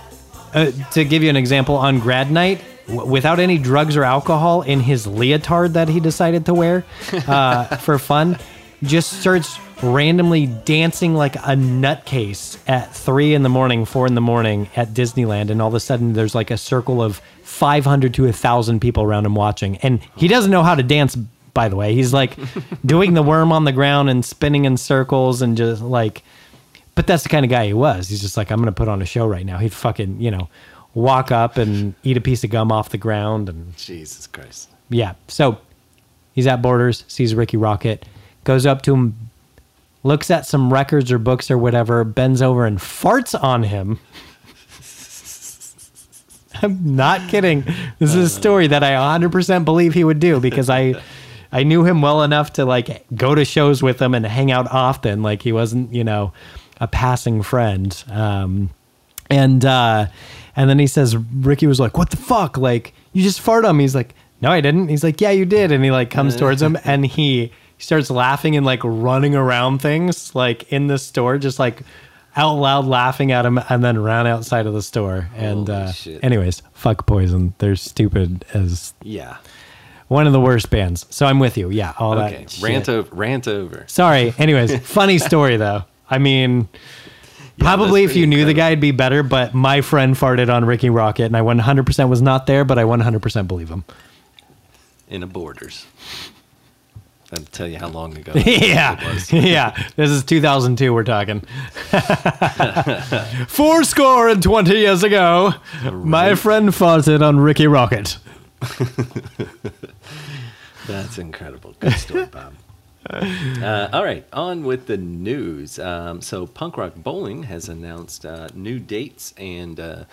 uh, to give you an example, on grad night, w- without any drugs or alcohol, in his leotard that he decided to wear uh, for fun, just starts randomly dancing like a nutcase at three in the morning, four in the morning at Disneyland, and all of a sudden there's like a circle of 500 to a thousand people around him watching, and he doesn't know how to dance. By the way, he's like doing the worm on the ground and spinning in circles and just like but that's the kind of guy he was. He's just like, I'm going to put on a show right now. He'd fucking, you know, walk up and eat a piece of gum off the ground. And Jesus Christ. yeah. So he's at Borders, sees Rikki Rockett, goes up to him, looks at some records or books or whatever, bends over and farts on him. I'm not kidding. This is a story that I 100% believe he would do because I I knew him well enough to like go to shows with him and hang out often. Like he wasn't, you know, a passing friend. Um, and uh, and then he says Ricky was like, "What the fuck? Like you just farted on me." He's like, "No, I didn't." He's like, "Yeah, you did." And he like comes towards him and he starts laughing and like running around things like in the store, just like out loud laughing at him, and then ran outside of the store. And Holy uh, shit. anyways, fuck Poison. They're stupid as Yeah. one of the worst bands. So I'm with you. Yeah, all Okay. that. shit. Rant over. Rant over. Sorry. Anyways, funny story though. I mean, probably if you pretty knew the guy, it'd be better. But my friend farted on Rikki Rockett, and I 100% was not there, but I 100% believe him. In a Borders. That'll tell you how long ago. yeah, yeah. This is 2002. We're talking. Four score and 20 years ago, my friend farted on Rikki Rockett. That's incredible. Good story, Bob. Uh, all right, on with the news. Um, so, Punk Rock Bowling has announced uh, new dates and uh,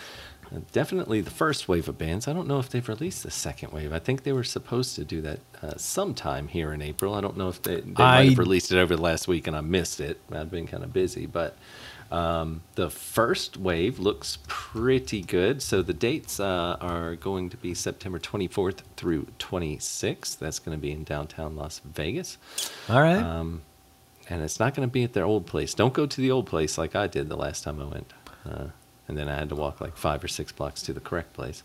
definitely the first wave of bands. I don't know if they've released the second wave. I think they were supposed to do that uh, sometime here in April. I don't know if they, they might have released it over the last week and I missed it. I've been kind of busy, but um, the first wave looks pretty good. So the dates uh, are going to be September 24th through 26th. That's going to be in downtown Las Vegas. All right. Um, and it's not going to be at their old place. Don't go to the old place like I did the last time I went. Uh, and then I had to walk like five or six blocks to the correct place.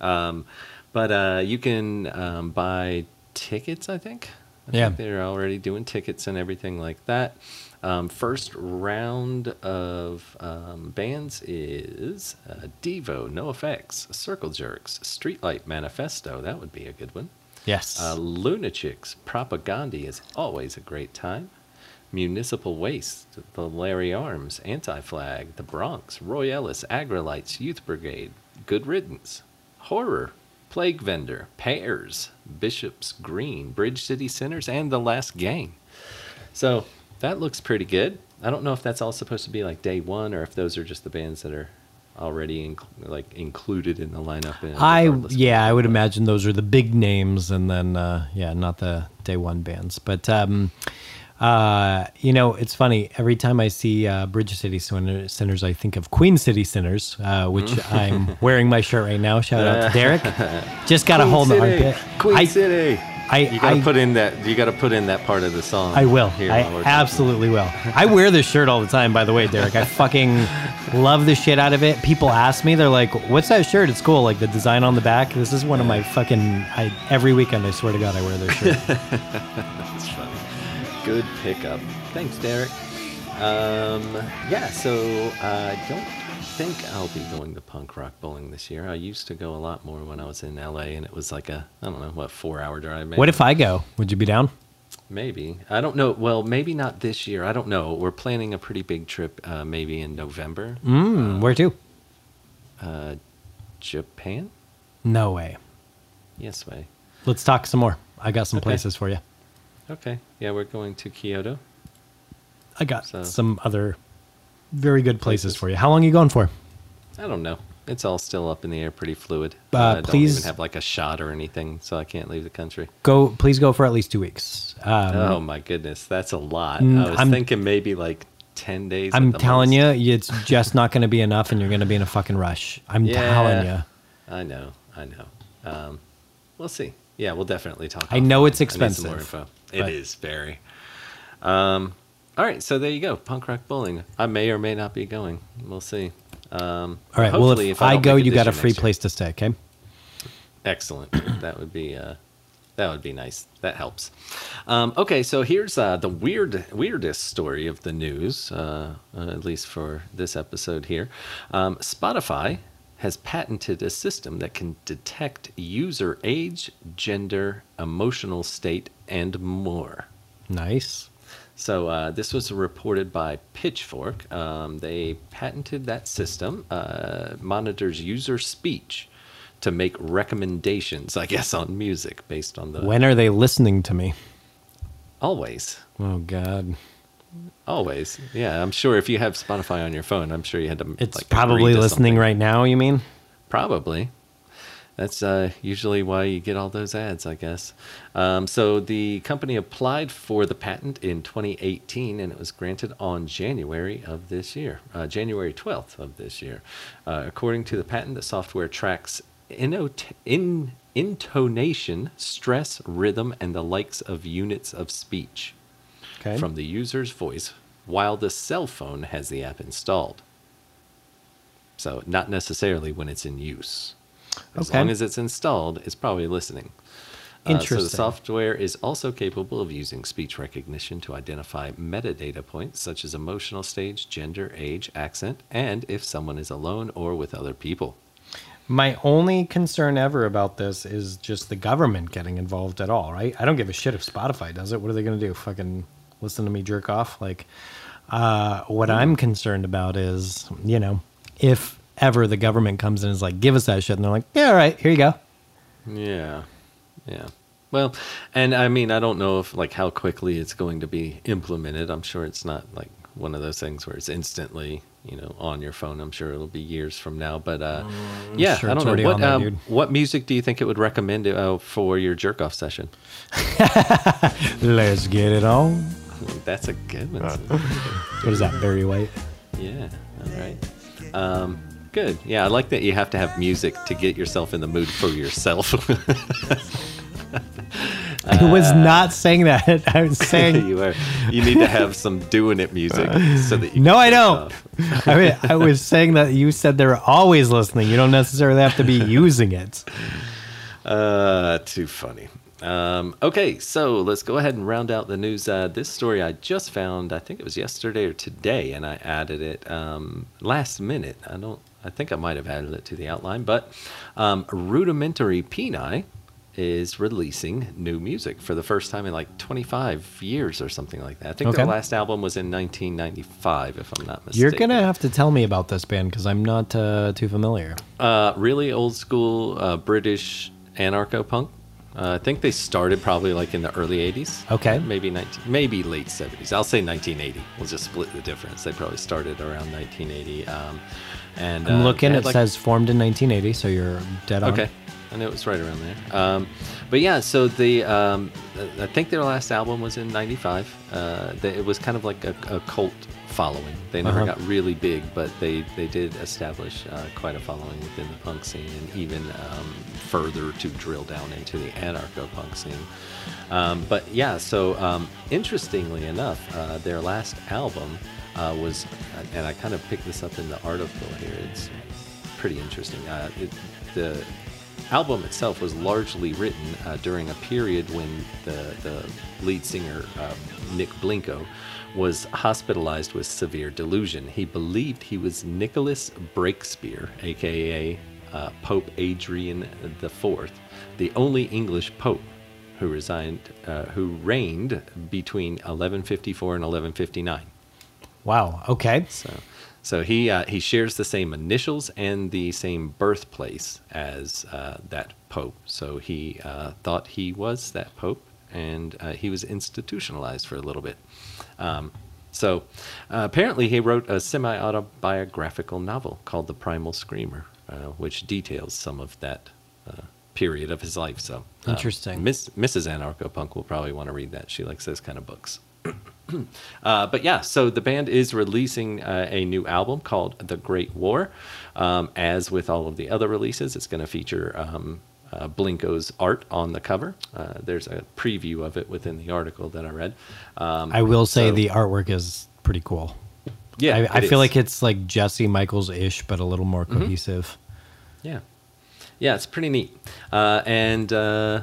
Um, but uh, you can um, buy tickets, I think. I Yeah. think they're already doing tickets and everything like that. Um, first round of um, bands is uh, Devo, NOFX, Circle Jerks, Streetlight Manifesto. That would be a good one. yes. Uh, Lunachicks, Propagandhi is always a great time. Municipal Waste, The Lawrence Arms, Anti Flag, The Bronx, Roy Ellis, Aggrolites, Youth Brigade, Good Riddance, Horror, Plague Vendor, Pears, Bishop's Green, Bridge City Sinners, and The Last Gang. So that looks pretty good. I don't know if that's all supposed to be like day one or if those are just the bands that are already inc- like included in the lineup. uh, I yeah, I would imagine those are the big names, and then uh, yeah, not the day one bands. But um, uh, you know, it's funny. Every time I see uh, Bridge City Sinner- Sinners, I think of Queen City Sinners, uh, which I'm wearing my shirt right now. Shout out to Derek. Just got Queen hold the City, armpit. Queen I, City. I, You gotta I- put in that. You gotta put in that part of the song. I will. Here I while we're talking. absolutely will. I wear this shirt all the time, by the way, Derek. I fucking love the shit out of it. People ask me, they're like, "What's that shirt?" It's cool. Like the design on the back. This is one of my fucking. I every weekend. I swear to God, I wear this shirt. Good pickup. Thanks, Derek. Um, yeah, so I don't think I'll be going to punk rock bowling this year. I used to go a lot more when I was in LA, and it was like a I don't know what four hour drive. Maybe. what if I go? Would you be down? Maybe I don't know. Well, maybe not this year. I don't know. We're planning a pretty big trip, uh, maybe in November. Mm, where to? Uh, Japan. No way. Yes, way. Let's talk some more. I got some Okay. places for you. Okay. Yeah, we're going to Kyoto. I got So- some other very good places, Places. for you. How long are you going for? I don't know. It's all still up in the air, pretty fluid. Uh, I don't please- even have like a shot or anything, so I can't leave the country. Go, please go for at least two weeks. Um, oh my goodness, that's a lot. Mm, I was I'm- thinking maybe like ten days. I'm telling most. you, it's just not going to be enough, and you're going to be in a fucking rush. I'm Yeah. telling you. I know, I know. Um, we'll see. Yeah, we'll definitely talk. I know it's I need some more expensive. It but- is very. Um, all right, so there you go. Punk rock bowling. I may or may not be going. We'll see. Um, All right. Well, hopefully, if, I I, go, you got a free next year. place to stay. Okay. Excellent. that would be uh, that would be nice. That helps. Um, okay, so here's uh, the weird weirdest story of the news, uh, uh, at least for this episode here. Um, Spotify has patented a system that can detect user age, gender, emotional state, and more. Nice. So uh, this was reported by Pitchfork. Um, they patented that system, uh, monitors user speech to make recommendations, I guess, on music based on the When are they listening to me? always, Oh God. always. Yeah, I'm sure if you have Spotify on your phone, I'm sure you had to. It's like, probably listening something. right now. You mean? Probably. That's uh, usually why you get all those ads, I guess. Um, so the company applied for the patent in 2018, and it was granted on January of this year, uh, January 12th of this year. Uh, according to the patent, the software tracks inot- in intonation, stress, rhythm, and the likes of units of speech Okay. from the user's voice while the cell phone has the app installed. So, not necessarily when it's in use. As Okay. long as it's installed, it's probably listening. Uh, so the software is also capable of using speech recognition to identify metadata points such as emotional stage, gender, age, accent, and if someone is alone or with other people. My only concern ever about this is just the government getting involved at all, right? I don't give a shit if Spotify does it. What are they going to do? Fucking listen to me jerk off? Like, uh, what I'm concerned about is, you know, if ever the government comes in and is like, give us that shit, and they're like, yeah, all right, here you go. Yeah. Yeah. Well, and I mean, I don't know if like how quickly it's going to be implemented. I'm sure it's not like one of those things where it's instantly, you know, on your phone. I'm sure it'll be years from now. But uh, yeah, sure I don't know what there, um, what music do you think it would recommend uh, for your jerk off session? Let's get it on. That's a good one. What is that, Barry White? yeah. All right. Um, good. Yeah, I like that you have to have music to get yourself in the mood for yourself. I was not saying that. I was saying you are. You need to have some doing it music so that you. No, I don't. I mean, I was saying that you said they're always listening. You don't necessarily have to be using it. Uh, too funny. Um, okay, so let's go ahead and round out the news. Uh, this story I just found, I think it was yesterday or today, and I added it um, last minute. I don't, I think I might have added it to the outline, but um, Rudimentary Peni is releasing new music for the first time in like 25 years or something like that. I think Okay. their last album was in 1995, if I'm not mistaken. You're gonna have to tell me about this band because I'm not uh, too familiar. Uh, really old school uh, British anarcho punk. Uh, I think they started probably like in the early 80s. Okay. Maybe 19, maybe late 70s. I'll say 1980. We'll just split the difference. They probably started around 1980. Um, and I'm uh, looking. It like- says formed in 1980, so you're dead on. Okay. I know it was right around there. Um, but yeah, so the um, I think their last album was in '95. Uh, they, it was kind of like a, a cult following. They never Uh-huh. got really big, but they they did establish uh, quite a following within the punk scene, and even um, further to drill down into the anarcho punk scene. Um, but yeah, so um, interestingly enough, uh, their last album uh, was, and I kind of picked this up in the article here. It's pretty interesting. Uh, it, the album itself was largely written uh, during a period when the, the lead singer, uh, Nick Blinko, was hospitalized with severe delusion. He believed he was Nicholas Breakspear, aka uh, Pope Adrian IV, the only English pope who resigned, uh, who reigned between 1154 and 1159. Wow. Okay. So, so he uh, he shares the same initials and the same birthplace as uh, that pope. So he uh, thought he was that pope, and uh, he was institutionalized for a little bit. Um, so uh, apparently, he wrote a semi-autobiographical novel called *The Primal Screamer*, uh, which details some of that. Uh, period of his life so Interesting. Miss, mrs anarcho punk will probably want to read that she likes those kind of books uh, but yeah, so the band is releasing uh, a new album called The Great War. Um, as with all of the other releases, it's going to feature um, uh, Blinko's art on the cover. Uh, there's a preview of it within the article that I read. Um, I will say so- the artwork is pretty cool. yeah, I, I feel is. Mm-hmm. like it's like Jesse Michaels ish, but a little more cohesive. Yeah. Yeah, it's pretty neat. Uh, and uh,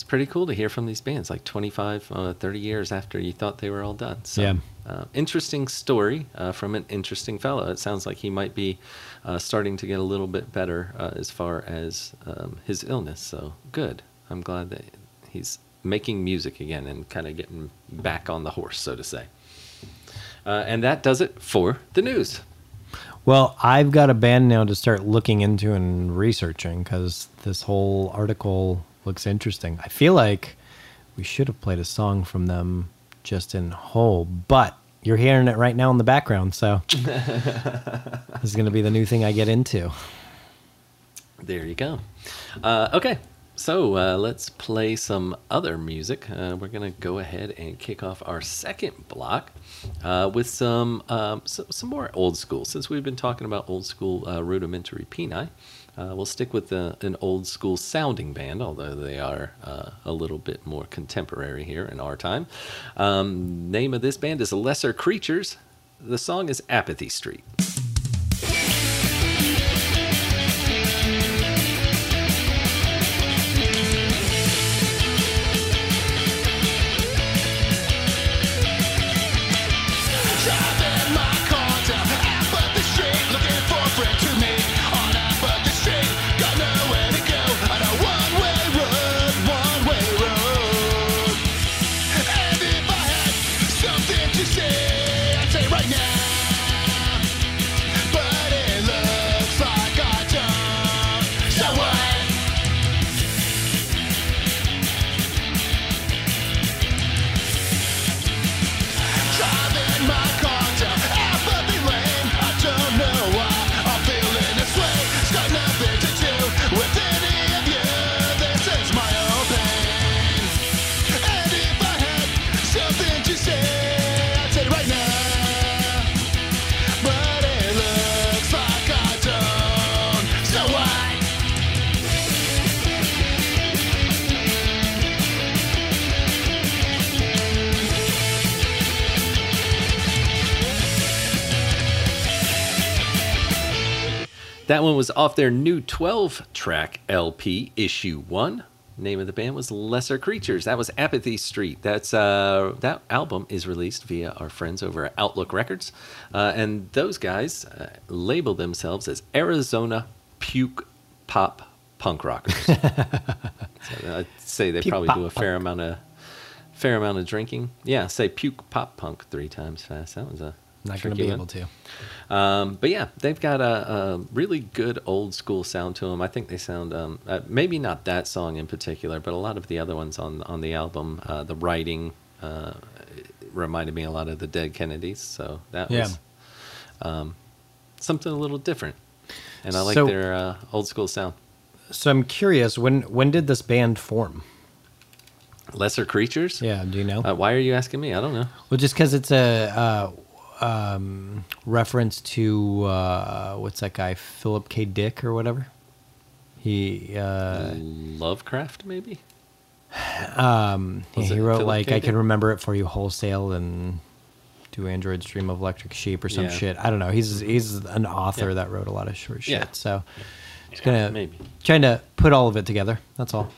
it's pretty cool to hear from these bands like 25, uh, 30 years after you thought they were all done. So, Yeah. uh, interesting story uh, from an interesting fellow. It sounds like he might be uh, starting to get a little bit better uh, as far as um, his illness. So, good. I'm glad that he's making music again and kind of getting back on the horse, so to say. Uh, and that does it for the news. Well, I've got a band now to start looking into and researching because this whole article looks interesting. I feel like we should have played a song from them just in whole, but you're hearing it right now in the background, so this is going to be the new thing I get into. There you go. Uh, okay, so uh, let's play some other music. Uh, we're gonna go ahead and kick off our second block uh, with some, um, so, some more old school. Since we've been talking about old school uh, rudimentary peni, uh, we'll stick with an old school sounding band, although they are uh, a little bit more contemporary here in our time. Um, name of this band is Lesser Creatures. The song is Apathy Street. Off their new 12 track LP, Issue 1. Name of the band was Lesser Creatures. That was Apathy Street. That's uh, That album is released via our friends over at Outlook Records. Uh, and those guys uh, label themselves as Arizona Puke Pop Punk Rockers. so I'd say they Puke probably do a fair amount of fair amount of drinking. Yeah, say puke pop punk three times fast. That was a Not going to be able to. Um, but yeah, they've got a, a really good old school sound to them. I think they sound um, uh, maybe not that song in particular, but a lot of the other ones on on the album. Uh, the writing uh, reminded me a lot of the Dead Kennedys, so that Yeah. was um, something a little different. And I like So- their uh, old school sound. So I'm curious, when when did this band form? Lesser Creatures. Yeah, do you know? Uh, why are you asking me? I don't know. well, just because it's a uh, um, reference to uh, what's that guy, Philip K. Dick or whatever. He uh, Lovecraft, maybe. um, he wrote Philip like K. I Dick? can remember it for you wholesale and do androids dream of electric sheep or some Yeah. shit. I don't know. He's he's an author Yeah. that wrote a lot of short shit. So it's gonna maybe. trying to put all of it together. That's all.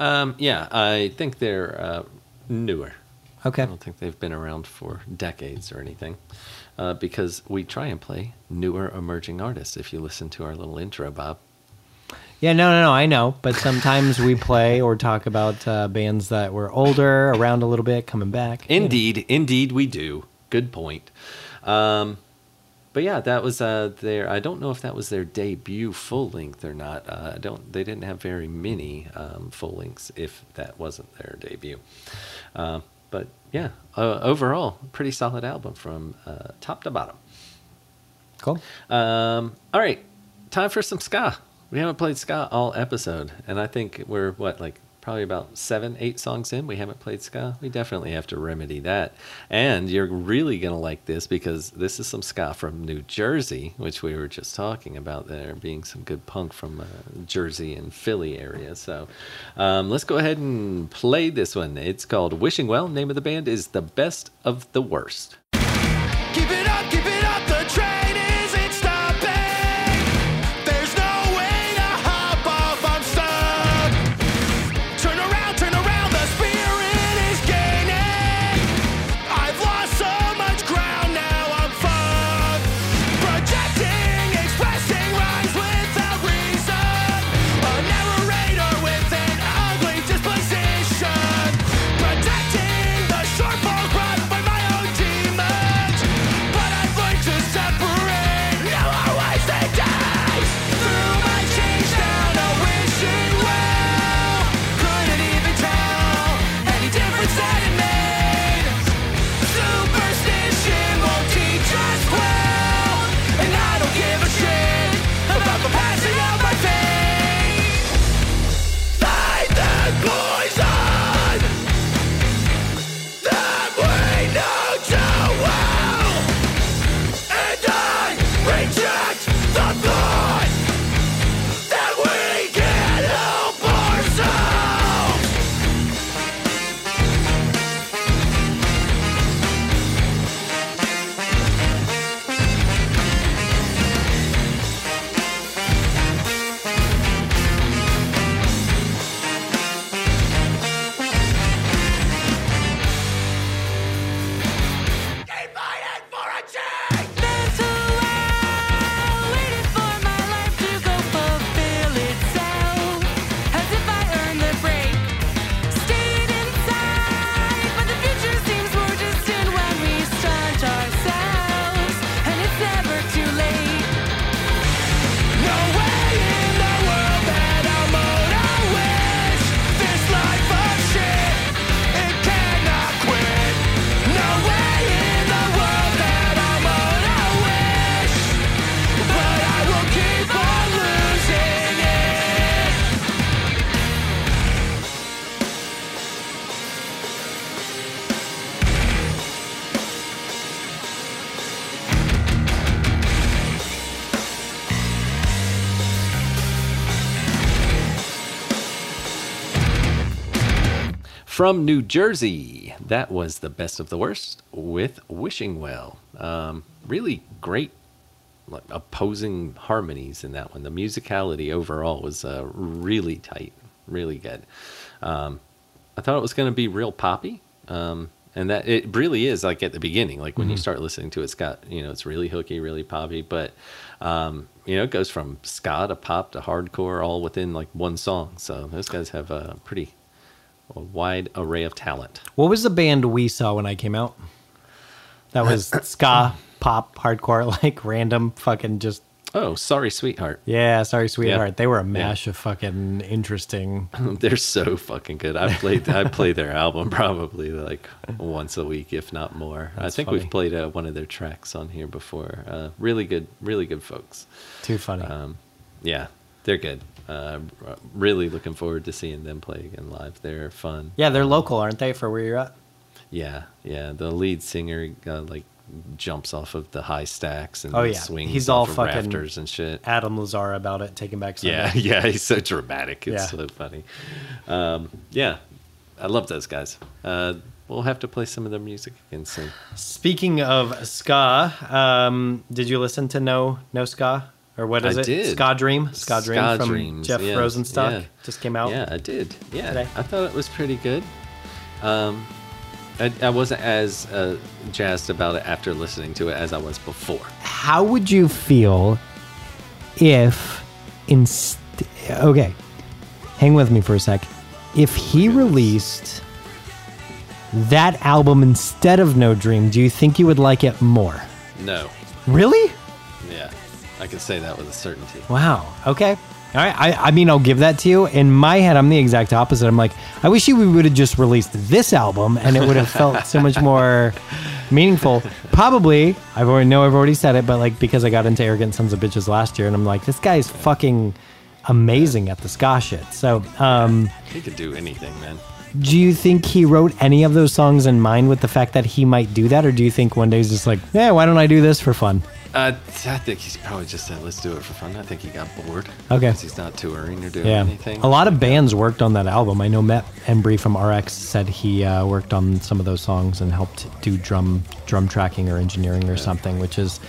Um, yeah, I think they're uh, newer. Okay. I don't think they've been around for decades or anything. Uh, because we try and play newer emerging artists. If you listen to our little intro, Bob. Yeah, no, no, no. I know, but sometimes we play or talk about uh, bands that were older, around a little bit, coming back. you know. Indeed, indeed, we do. Good point. Um, but yeah, that was uh, their. I don't know if that was their debut full length or not. Uh, I don't. They didn't have very many um, full lengths if that wasn't their debut. Uh, but yeah, uh, overall, pretty solid album from uh, top to bottom. Cool. Um, all right, time for some ska. We haven't played ska all episode, and I think we're what like probably about seven, eight songs in. We haven't played ska. We definitely have to remedy that. And you're really gonna like this because this is some ska from New Jersey, which we were just talking about there being some good punk from uh, Jersey and Philly area. So um, let's go ahead and play this one. It's called "Wishing Well." Name of the band is "The Best of the Worst." Keep it up, keep it From New Jersey, that was the best of the worst with Wishing Well. Um, really great like, opposing harmonies in that one. The musicality overall was uh, really tight, really good. Um, I thought it was going to be real poppy, um, and that it really is. Like at the beginning, like when you start listening to it, it's got you know it's really hooky, really poppy, but um, you know it goes from ska to pop to hardcore all within like one song. So those guys have a pretty a wide array of talent. What was the band we saw when I came out? That was ska. pop hardcore, like random fucking just Oh, sorry, sweetheart. yeah. Sorry, sweetheart. They were a mash Yeah. of fucking interesting. They're so fucking good. I played I play their album probably like once a week, if not more. I think funny. we've played uh, one of their tracks on here before. Uh, really good, really good folks. Too funny. Um, yeah, they're good. Uh, really looking forward to seeing them play again live. They're fun. yeah, they're local, aren't they? For where you're at. Yeah, yeah. The lead singer uh, like jumps off of the high stacks and Oh, yeah. swings He's all fucking rafters and shit. Adam Lazar about it, taking back. Sunday. Yeah, yeah, he's so dramatic. It's Yeah. so funny. Um, yeah, I love those guys. Uh, we'll have to play some of their music again soon. Speaking of ska, um, did you listen to No No Ska or what is I it? did. Ska Dream. Ska Dream Ska from Dreams, Jeff yes, Rosenstock yeah. just came out. Yeah, I did. Yeah, Today. I thought it was pretty good. Um, I, I wasn't as uh, jazzed about it after listening to it as I was before. How would you feel if inst- okay, hang with me for a sec. If he released that album instead of No Dream, do you think you would like it more? No, Really? I can say that with a certainty. Wow. Okay. All right. I, I mean, I'll give that to you. In my head, I'm the exact opposite. I'm like, I wish you would have just released this album and it would have felt so much more meaningful. Probably, I've already know I've already said it, but like because I got into Arrogant Sons of Bitches last year, and I'm like, this guy is fucking amazing at the ska shit. So, um, He could do anything, man. Do you think he wrote any of those songs in mind with the fact that he might do that, or do you think one day he's just like, yeah, why don't I do this for fun? Uh, I think he's probably just said, "Let's do it for fun." I think he got bored. Okay. he's not touring or doing Yeah, anything. a lot of bands worked on that album. I know Matt Embree from RX said he uh, worked on some of those songs and helped do drum drum tracking or engineering or something, which is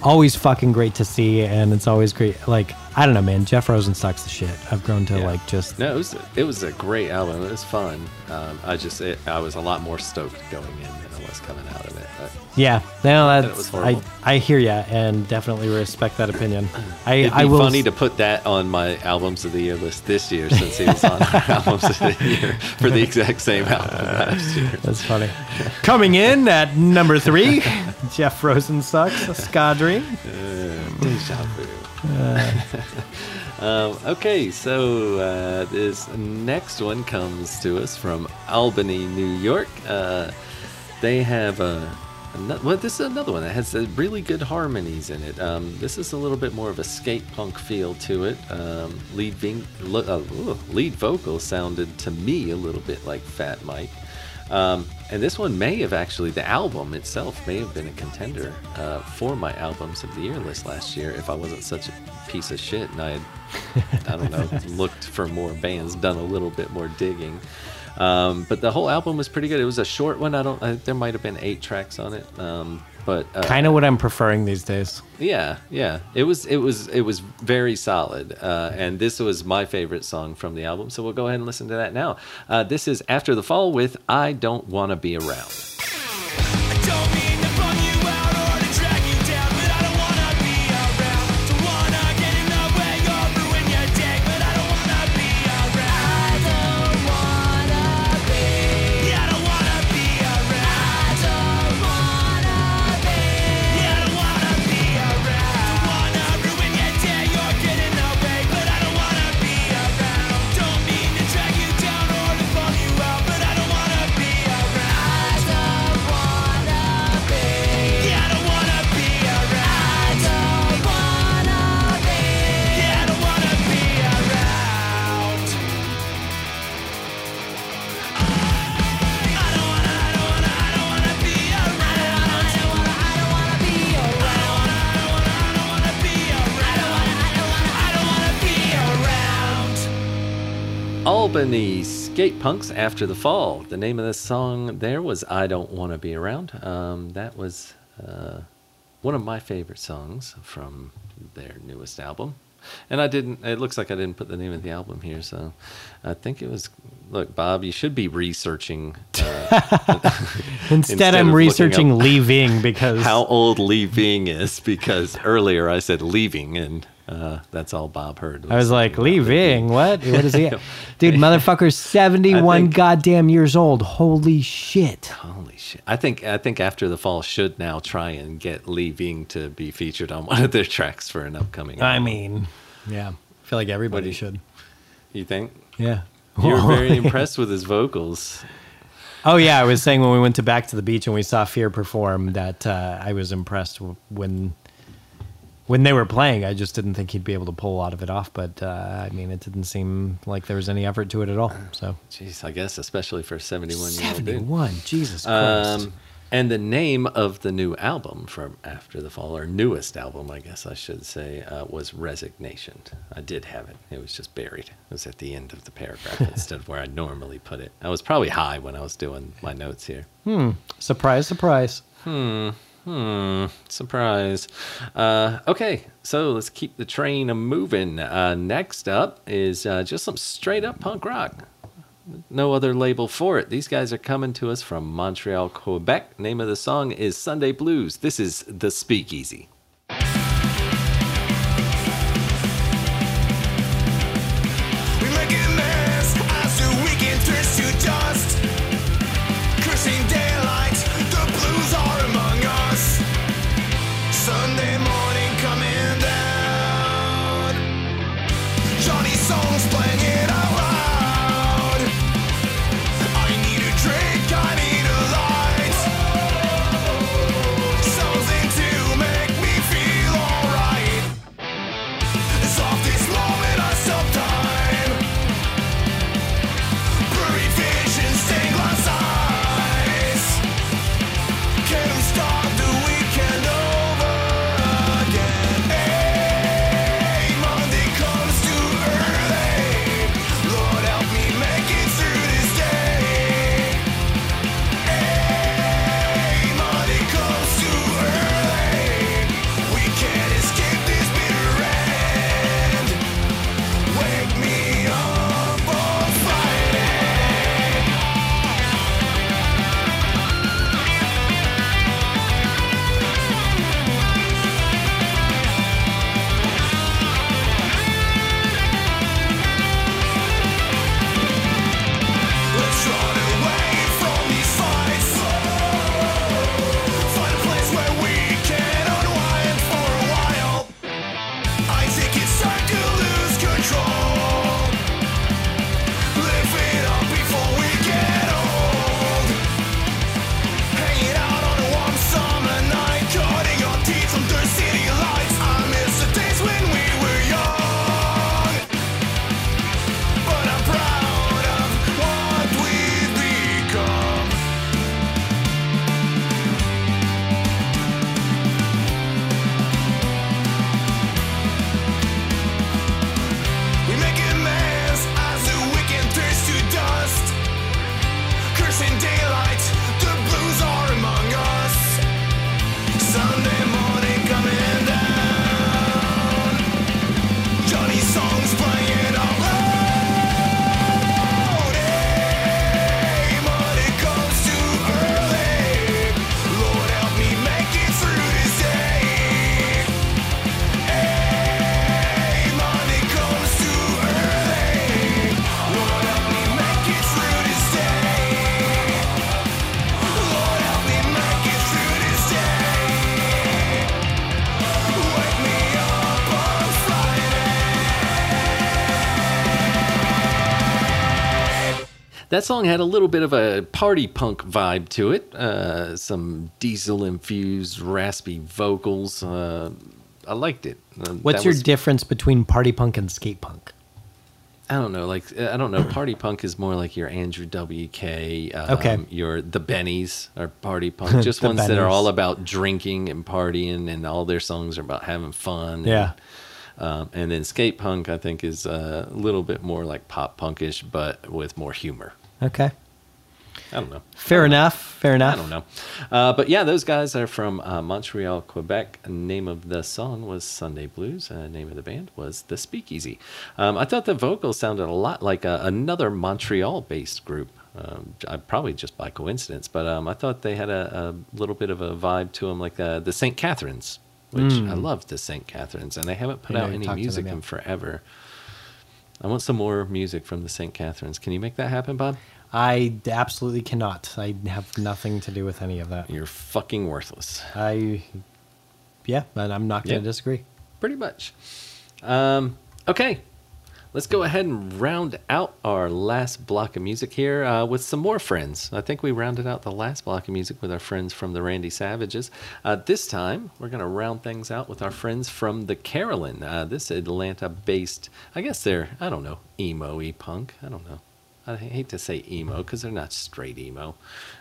always fucking great to see. And it's always great. Like I don't know, man. Jeff Rosenstock's the shit. I've grown to Yeah. like just No, it was it was a great album. It was fun. Um, I just it, I was a lot more stoked going in than I was coming out of it. But yeah. No, that's was I. I hear you and definitely respect that opinion. I it'd be I will funny to put that on my albums of the year list this year since he was on our albums of the year for the exact same album last year. That's funny. Coming in at number three, Jeff Rosenstock's Ska Dream. Deja vu. um, okay, so uh, this next one comes to us from Albany, New York. Uh, they have a. ano- Well, this is another one that has uh, really good harmonies in it. Um, this is a little bit more of a skate punk feel to it. Um, lead, ving, uh, lead vocal sounded to me a little bit like Fat Mike. Um, and this one may have actually, the album itself may have been a contender uh, for my albums of the year list last year if I wasn't such a piece of shit and I had, I don't know, looked for more bands, done a little bit more digging. Um, but the whole album was pretty good. It was a short one. I don't. I, there might have been eight tracks on it. Um, but uh, Kind of what I'm preferring these days. yeah, yeah. It was it was it was very solid. Uh, and this was my favorite song from the album. So we'll go ahead and listen to that now. Uh, this is After the Fall with I Don't Wanna Be Around. Skate Punks After the Fall. The name of the song there was I Don't Wanna Be Around. Um, that was uh, one of my favorite songs from their newest album. And I didn't, it looks like I didn't put the name of the album here, so I think it was. Look, Bob, you should be researching uh, Instead, Instead I'm researching Lee Ving because how old Lee Ving is because earlier I said leaving and Uh, that's all Bob heard. I was like, Lee Ving, what? What is he? Dude, motherfucker's 71 think- goddamn years old. Holy shit. Holy shit! I think I think after the fall should now try and get Lee Ving to be featured on one of their tracks for an upcoming. album. I mean, yeah. I feel like everybody you- should. you think Yeah. you were very impressed with his vocals? Oh yeah, I was saying when we went to back to the beach and we saw Fear perform that uh, I was impressed when when they were playing. I just didn't think he'd be able to pull a lot of it off, but uh, I mean, it didn't seem like there was any effort to it at all. So Jeez, I guess especially for seventy-one. Seventy-one, Jesus Christ! Um, and the name of the new album from After the Fall, or newest album, I guess I should say, uh, was Resignation. I did have it. It was just buried. It was at the end of the paragraph instead of where I normally put it. I was probably high when I was doing my notes here. Hmm. Surprise, surprise. Hmm, surprise. Uh, okay, so let's keep the train moving. Uh, next up is uh, just some straight up punk rock. No other label for it. These guys are coming to us from Montreal, Quebec. Name of the song is Sunday Blues. This is The Speakeasy. That song had a little bit of a party punk vibe to it. Uh, some diesel infused, raspy vocals. Uh, I liked it. Uh, What's your was- difference between party punk and skate punk? I don't know. Like I don't know. Party punk is more like your Andrew WK. Um, Okay. Your the Bennies are party punk. Just ones that are all about drinking and partying, and all their songs are about having fun. and, Yeah. Um, and then skate punk, I think, is a little bit more like pop punkish, but with more humor. Okay. I don't know. Fair enough. Fair enough. I don't know. Uh, but yeah, those guys are from uh, Montreal, Quebec. Name of the song was Sunday Blues. Uh, name of the band was The Speakeasy. Um, I thought the vocals sounded a lot like uh, another Montreal based group. Um, I, probably just by coincidence, but um, I thought they had a, a little bit of a vibe to them, like uh, the St. Catharines. which I love the St. Catharines, and they haven't put. Know out any music them, yeah. in forever. I want some more music from the St. Catharines. Can you make that happen, Bob? I absolutely cannot. I have nothing to do with any of that. You're fucking worthless. I, yeah, and I'm not going Yeah. to disagree. Pretty much. Um, okay. Let's go ahead and round out our last block of music here uh, with some more friends. I think we rounded out the last block of music with our friends from the Randy Savages. Uh, this time, we're going to round things out with our friends from the Carolyn. Uh, this Atlanta based, I guess they're, I don't know, emo e punk. I don't know. I hate to say emo because they're not straight emo.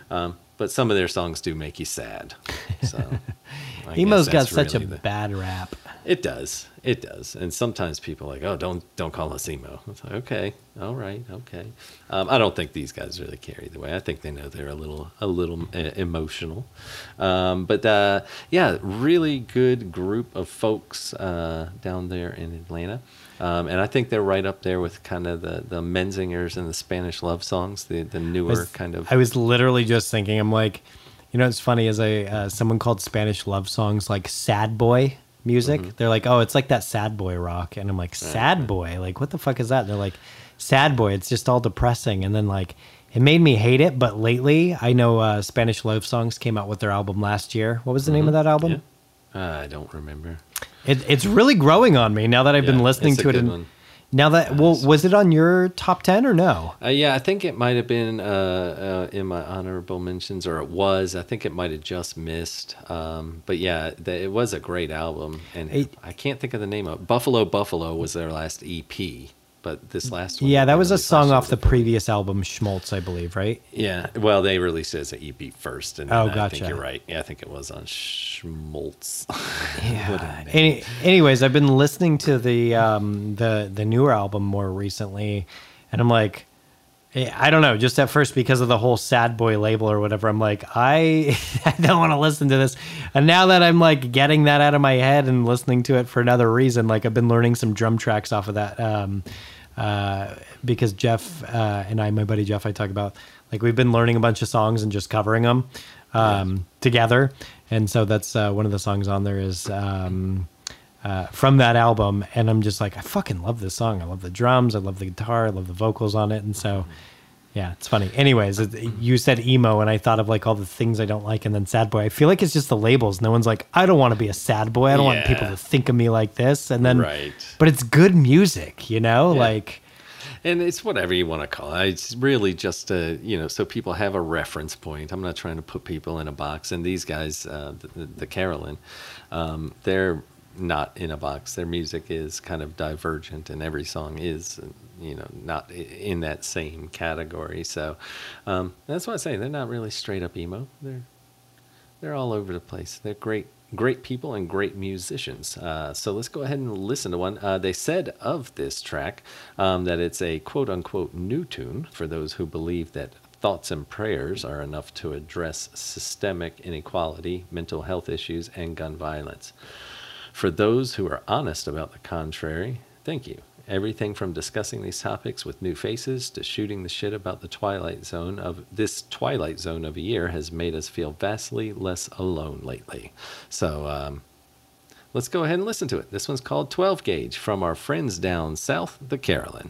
Um, but some of their songs do make you sad. So, Emo's got such really a the- bad rap. it does. It does. And sometimes people are like, oh, don't don't call us emo. It's like, okay, all right, okay. Um, I don't think these guys really care either way. I think they know they're a little a little uh, emotional. Um, but uh, yeah, really good group of folks uh, down there in Atlanta. Um, and I think they're right up there with kind of the, the Menzingers and the Spanish love songs, the, the newer was- kind of. I was literally just thinking, I'm like, you know, it's funny as I uh, someone called Spanish love songs like sad boy music. Mm-hmm. They're like, oh, it's like that sad boy rock, and I'm like, sad boy, like what the fuck is that? And they're like, sad boy, it's just all depressing, and then like. It made me hate it, but lately I know uh, Spanish Love Songs came out with their album last year. What was the name of that album? Mm-hmm. Yeah. I don't remember. It, it's really growing on me now that I've been listening to it. And one. now that well, was it on your top ten or no? Uh, yeah, I think it might have been uh, uh, in my honorable mentions, or it was. I think it might have just missed. Um, but yeah, the, it was a great album, and It- I can't think of the name of it. Buffalo Buffalo was their last EP, but this last one. Yeah, that was a song off the previous album, Schmaltz, I believe, right? Yeah, well, they released it as an EP first, and Oh, I gotcha. think you're right. Yeah, I think it was on Schmaltz. Yeah. Any, anyways, I've been listening to the um, the the newer album more recently, and I'm like, I don't know. Just at first, because of the whole sad boy label or whatever, I'm like, I I don't want to listen to this. And now that I'm like getting that out of my head and listening to it for another reason, like I've been learning some drum tracks off of that. Um, uh, because Jeff uh, and I, my buddy Jeff, I talk about like we've been learning a bunch of songs and just covering them um, together, and so that's uh, one of the songs on there is um, uh, from that album, and I'm just like I fucking love this song. I love the drums, I love the guitar, I love the vocals on it, and so yeah, it's funny. Anyways, you said emo, and I thought of like all the things I don't like, and then sad boy. I feel like it's just the labels. No one's like, I don't want to be a sad boy. I don't want people to think of me like this, and then Right. but it's good music, you know, Yeah. like. and it's whatever you want to call it. It's really just a you know, so people have a reference point. I'm not trying to put people in a box. And these guys, uh, the, the, the Carolyn, um, they're not in a box. Their music is kind of divergent, and every song is, you know, not in that same category. So um, that's why I say they're not really straight up emo. They're they're all over the place. They're great, great people and great musicians. Uh, so let's go ahead and listen to one. Uh, they said of this track um, that it's a quote unquote new tune for those who believe that thoughts and prayers are enough to address systemic inequality, mental health issues, and gun violence. For those who are honest about the contrary, thank you. Everything from discussing these topics with new faces to shooting the shit about the twilight zone of this twilight zone of a year has made us feel vastly less alone lately. So um, let's go ahead and listen to it. This one's called 12 Gauge from our friends down south, the Carolyn.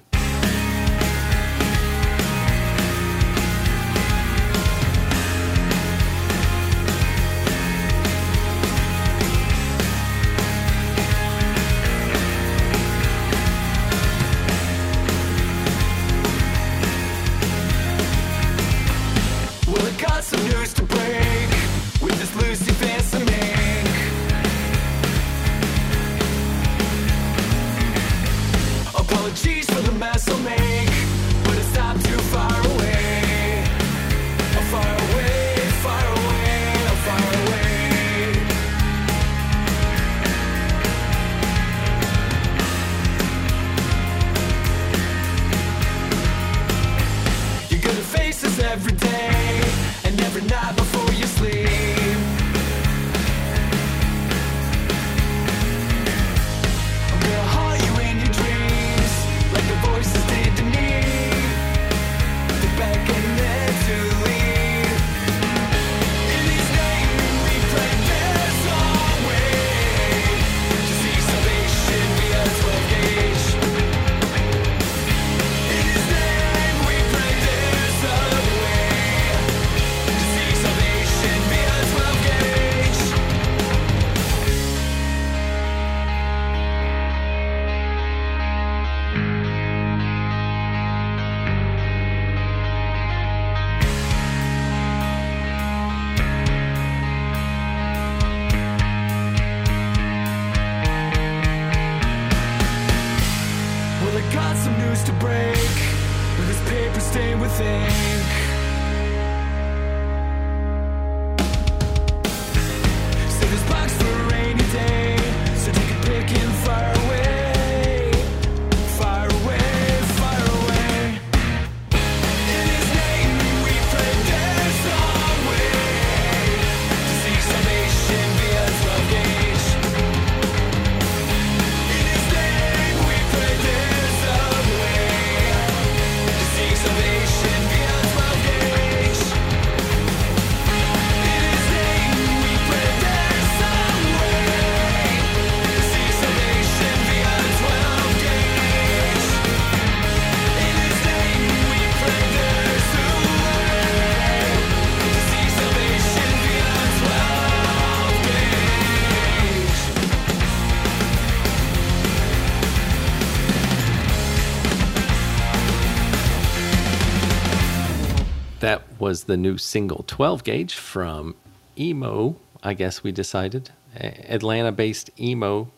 Was the new single 12 gauge from Emo, I guess we decided. Atlanta based Emo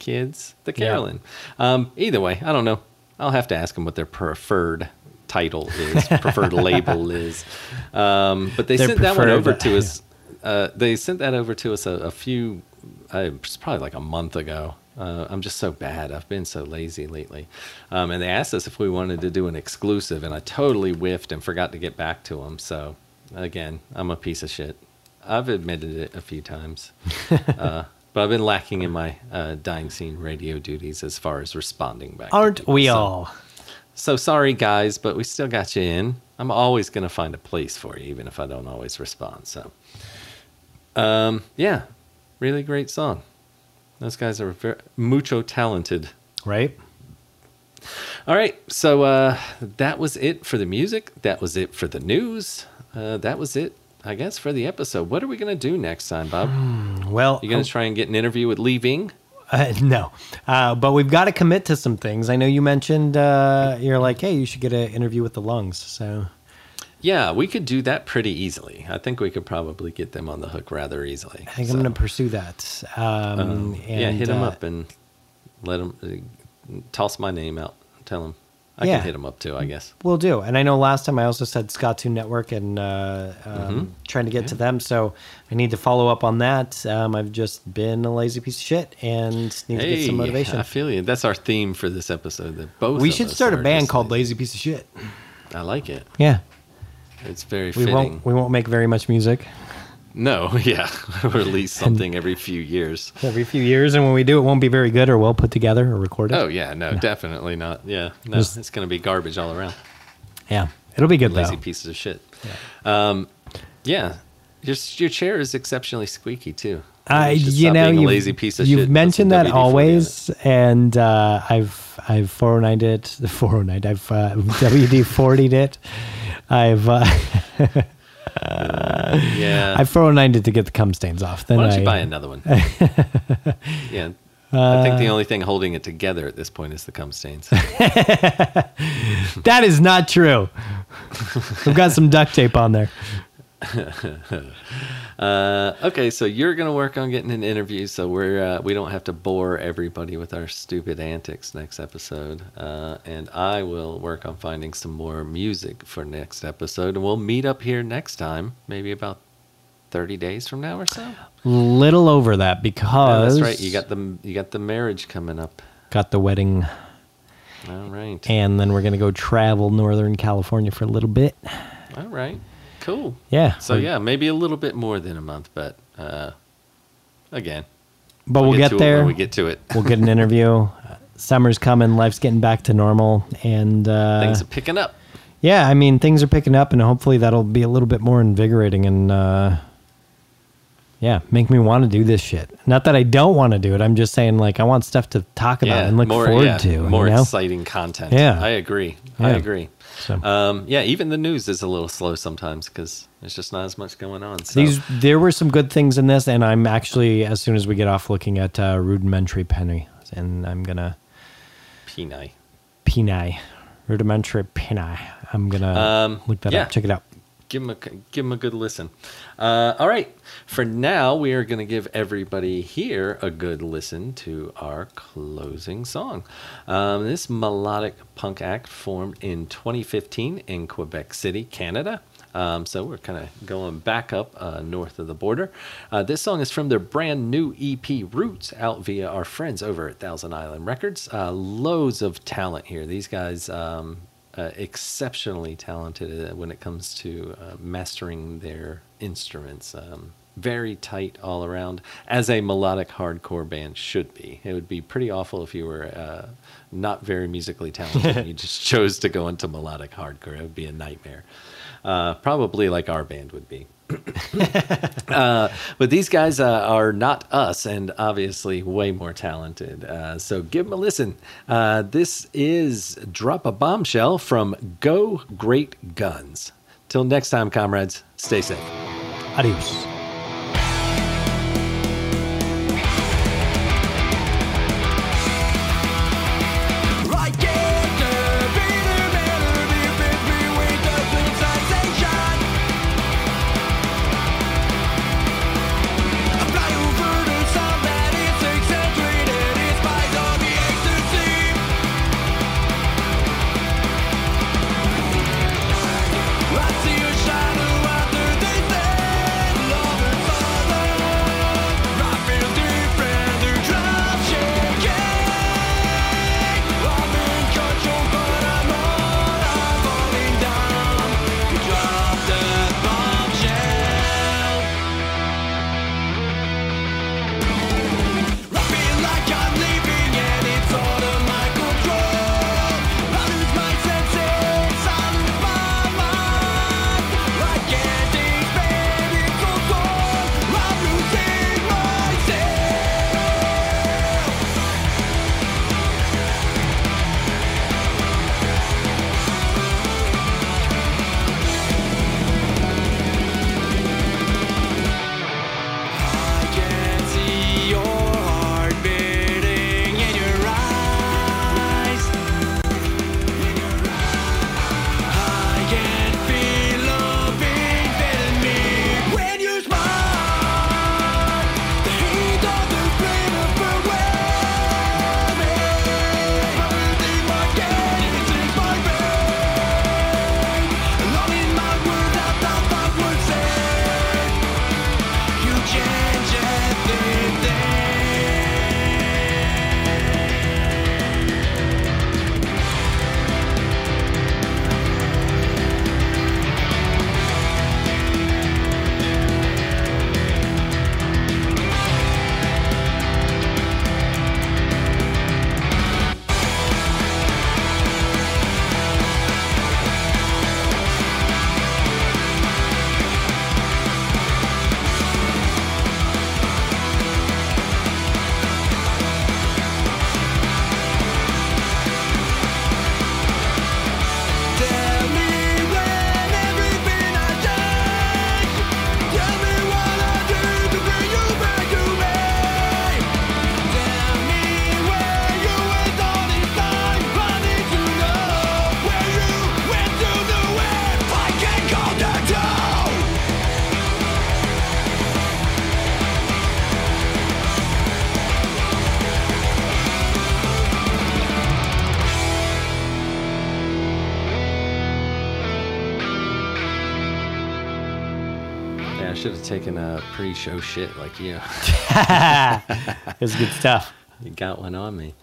kids, the Yeah. Carolyn. Um, either way, I don't know. I'll have to ask them what their preferred title is, preferred label is. Um, but they sent that one over to us. Uh, they sent that over to us a, a few, uh, it's probably like a month ago. Uh, I'm just so bad. I've been so lazy lately. Um, and they asked us if we wanted to do an exclusive, and I totally whiffed and forgot to get back to them. So, again, I'm a piece of shit. I've admitted it a few times. uh, but I've been lacking in my uh, dying scene radio duties as far as responding back. Aren't people. we So- all? so sorry, guys, but we still got you in. I'm always going to find a place for you, even if I don't always respond. So, um, yeah, really great song. Those guys are very, mucho talented. Right? All right, so uh, that was it for the music. That was it for the news. Uh, that was it, I guess, for the episode. What are we going to do next time, Bob? Well, you're going to try and get an interview with Lee Ving? Uh, no, uh, but we've got to commit to some things. I know you mentioned uh, you're like, hey, you should get an interview with the lungs. So Yeah, we could do that pretty easily. I think we could probably get them on the hook rather easily. I think So, I'm going to pursue that. Um, um, yeah, and, hit them uh, up and let them uh, toss my name out. Tell them I Yeah. can hit them up too. I guess. We'll do. And I know last time I also said Scott Toon Network and uh, um, Mm-hmm. trying to get to them. So I need to follow up on that. Um, I've just been a lazy piece of shit and need to get some motivation. I feel you. That's our theme for this episode. That both we should start a band called Lazy Piece of Shit. I like it. Yeah. It's very We fitting. won't we won't make very much music No, yeah, release something every few years. every few years, and when we do, it won't be very good or well put together or recorded. Oh yeah, no, definitely not. Yeah, no, Just- it's gonna be garbage all around. yeah, it'll be good Lazy though. pieces of shit. Um, yeah, your your chair is exceptionally squeaky too. I, You should you stop know, you've, lazy piece of you've. Mentioned that WD-40 always, and uh, I've I've 409'd it, 409'd, I've uh, WD 40'd it, I've uh, Yeah. I've 409'd it to get the cum stains off. Then Why don't I, you buy another one? yeah. I think the only thing holding it together at this point is the cum stains. That is not true. We've got some duct tape on there. Uh, okay, so you're gonna work on getting an interview, so we're uh, we don't have to bore everybody with our stupid antics next episode. Uh, and I will work on finding some more music for next episode, and we'll meet up here next time, maybe about thirty days from now or so. Little over that Yeah, because that's right. You got the you got the marriage coming up. got the wedding, All right. and then we're gonna go travel Northern California for a little bit. All right. Cool. Yeah. So yeah, maybe a little bit more than a month, but uh, again, but we'll, get, it there. we get to it. we'll get an interview. Summer's coming. Life's getting back to normal, and uh, Things are picking up. yeah, I mean things are picking up, and hopefully that'll be a little bit more invigorating and uh, yeah, make me want to do this shit. Not that I don't want to do it. I'm just saying like I want stuff to talk about and look more, forward yeah, to. more you know? exciting content. Yeah. I agree. I agree. So- Um, yeah, even the news is a little slow sometimes because there's just not as much going on. So. These there were some good things in this, and I'm actually as soon as we get off looking at uh, rudimentary penny, and I'm gonna Peni. penai, rudimentary peni. I'm gonna Um, look that yeah. up. Check it out. Give them a give 'em a good listen. Uh, all right, for now we are going to give everybody here a good listen to our closing song. Um, this melodic punk act formed in 2015 in Quebec City, Canada. Um, so we're kind of going back up uh, north of the border. Uh, this song is from their brand new EP Roots, out via our friends over at Thousand Island Records. Uh, loads of talent here. These guys. Um, uh, exceptionally talented uh, when it comes to uh, mastering their instruments. Um, very tight all around, as a melodic hardcore band should be. It would be pretty awful if you were uh, not very musically talented and you just chose to go into melodic hardcore. It would be a nightmare. Uh, probably like our band would be. uh, but these guys uh, are not us and obviously way more talented. Uh, so give them a listen. Uh, this is Drop a Bombshell from Go Great Guns. Till next time, comrades, stay safe. Adios. A pre-show shit like you. It's good stuff. you got one on me.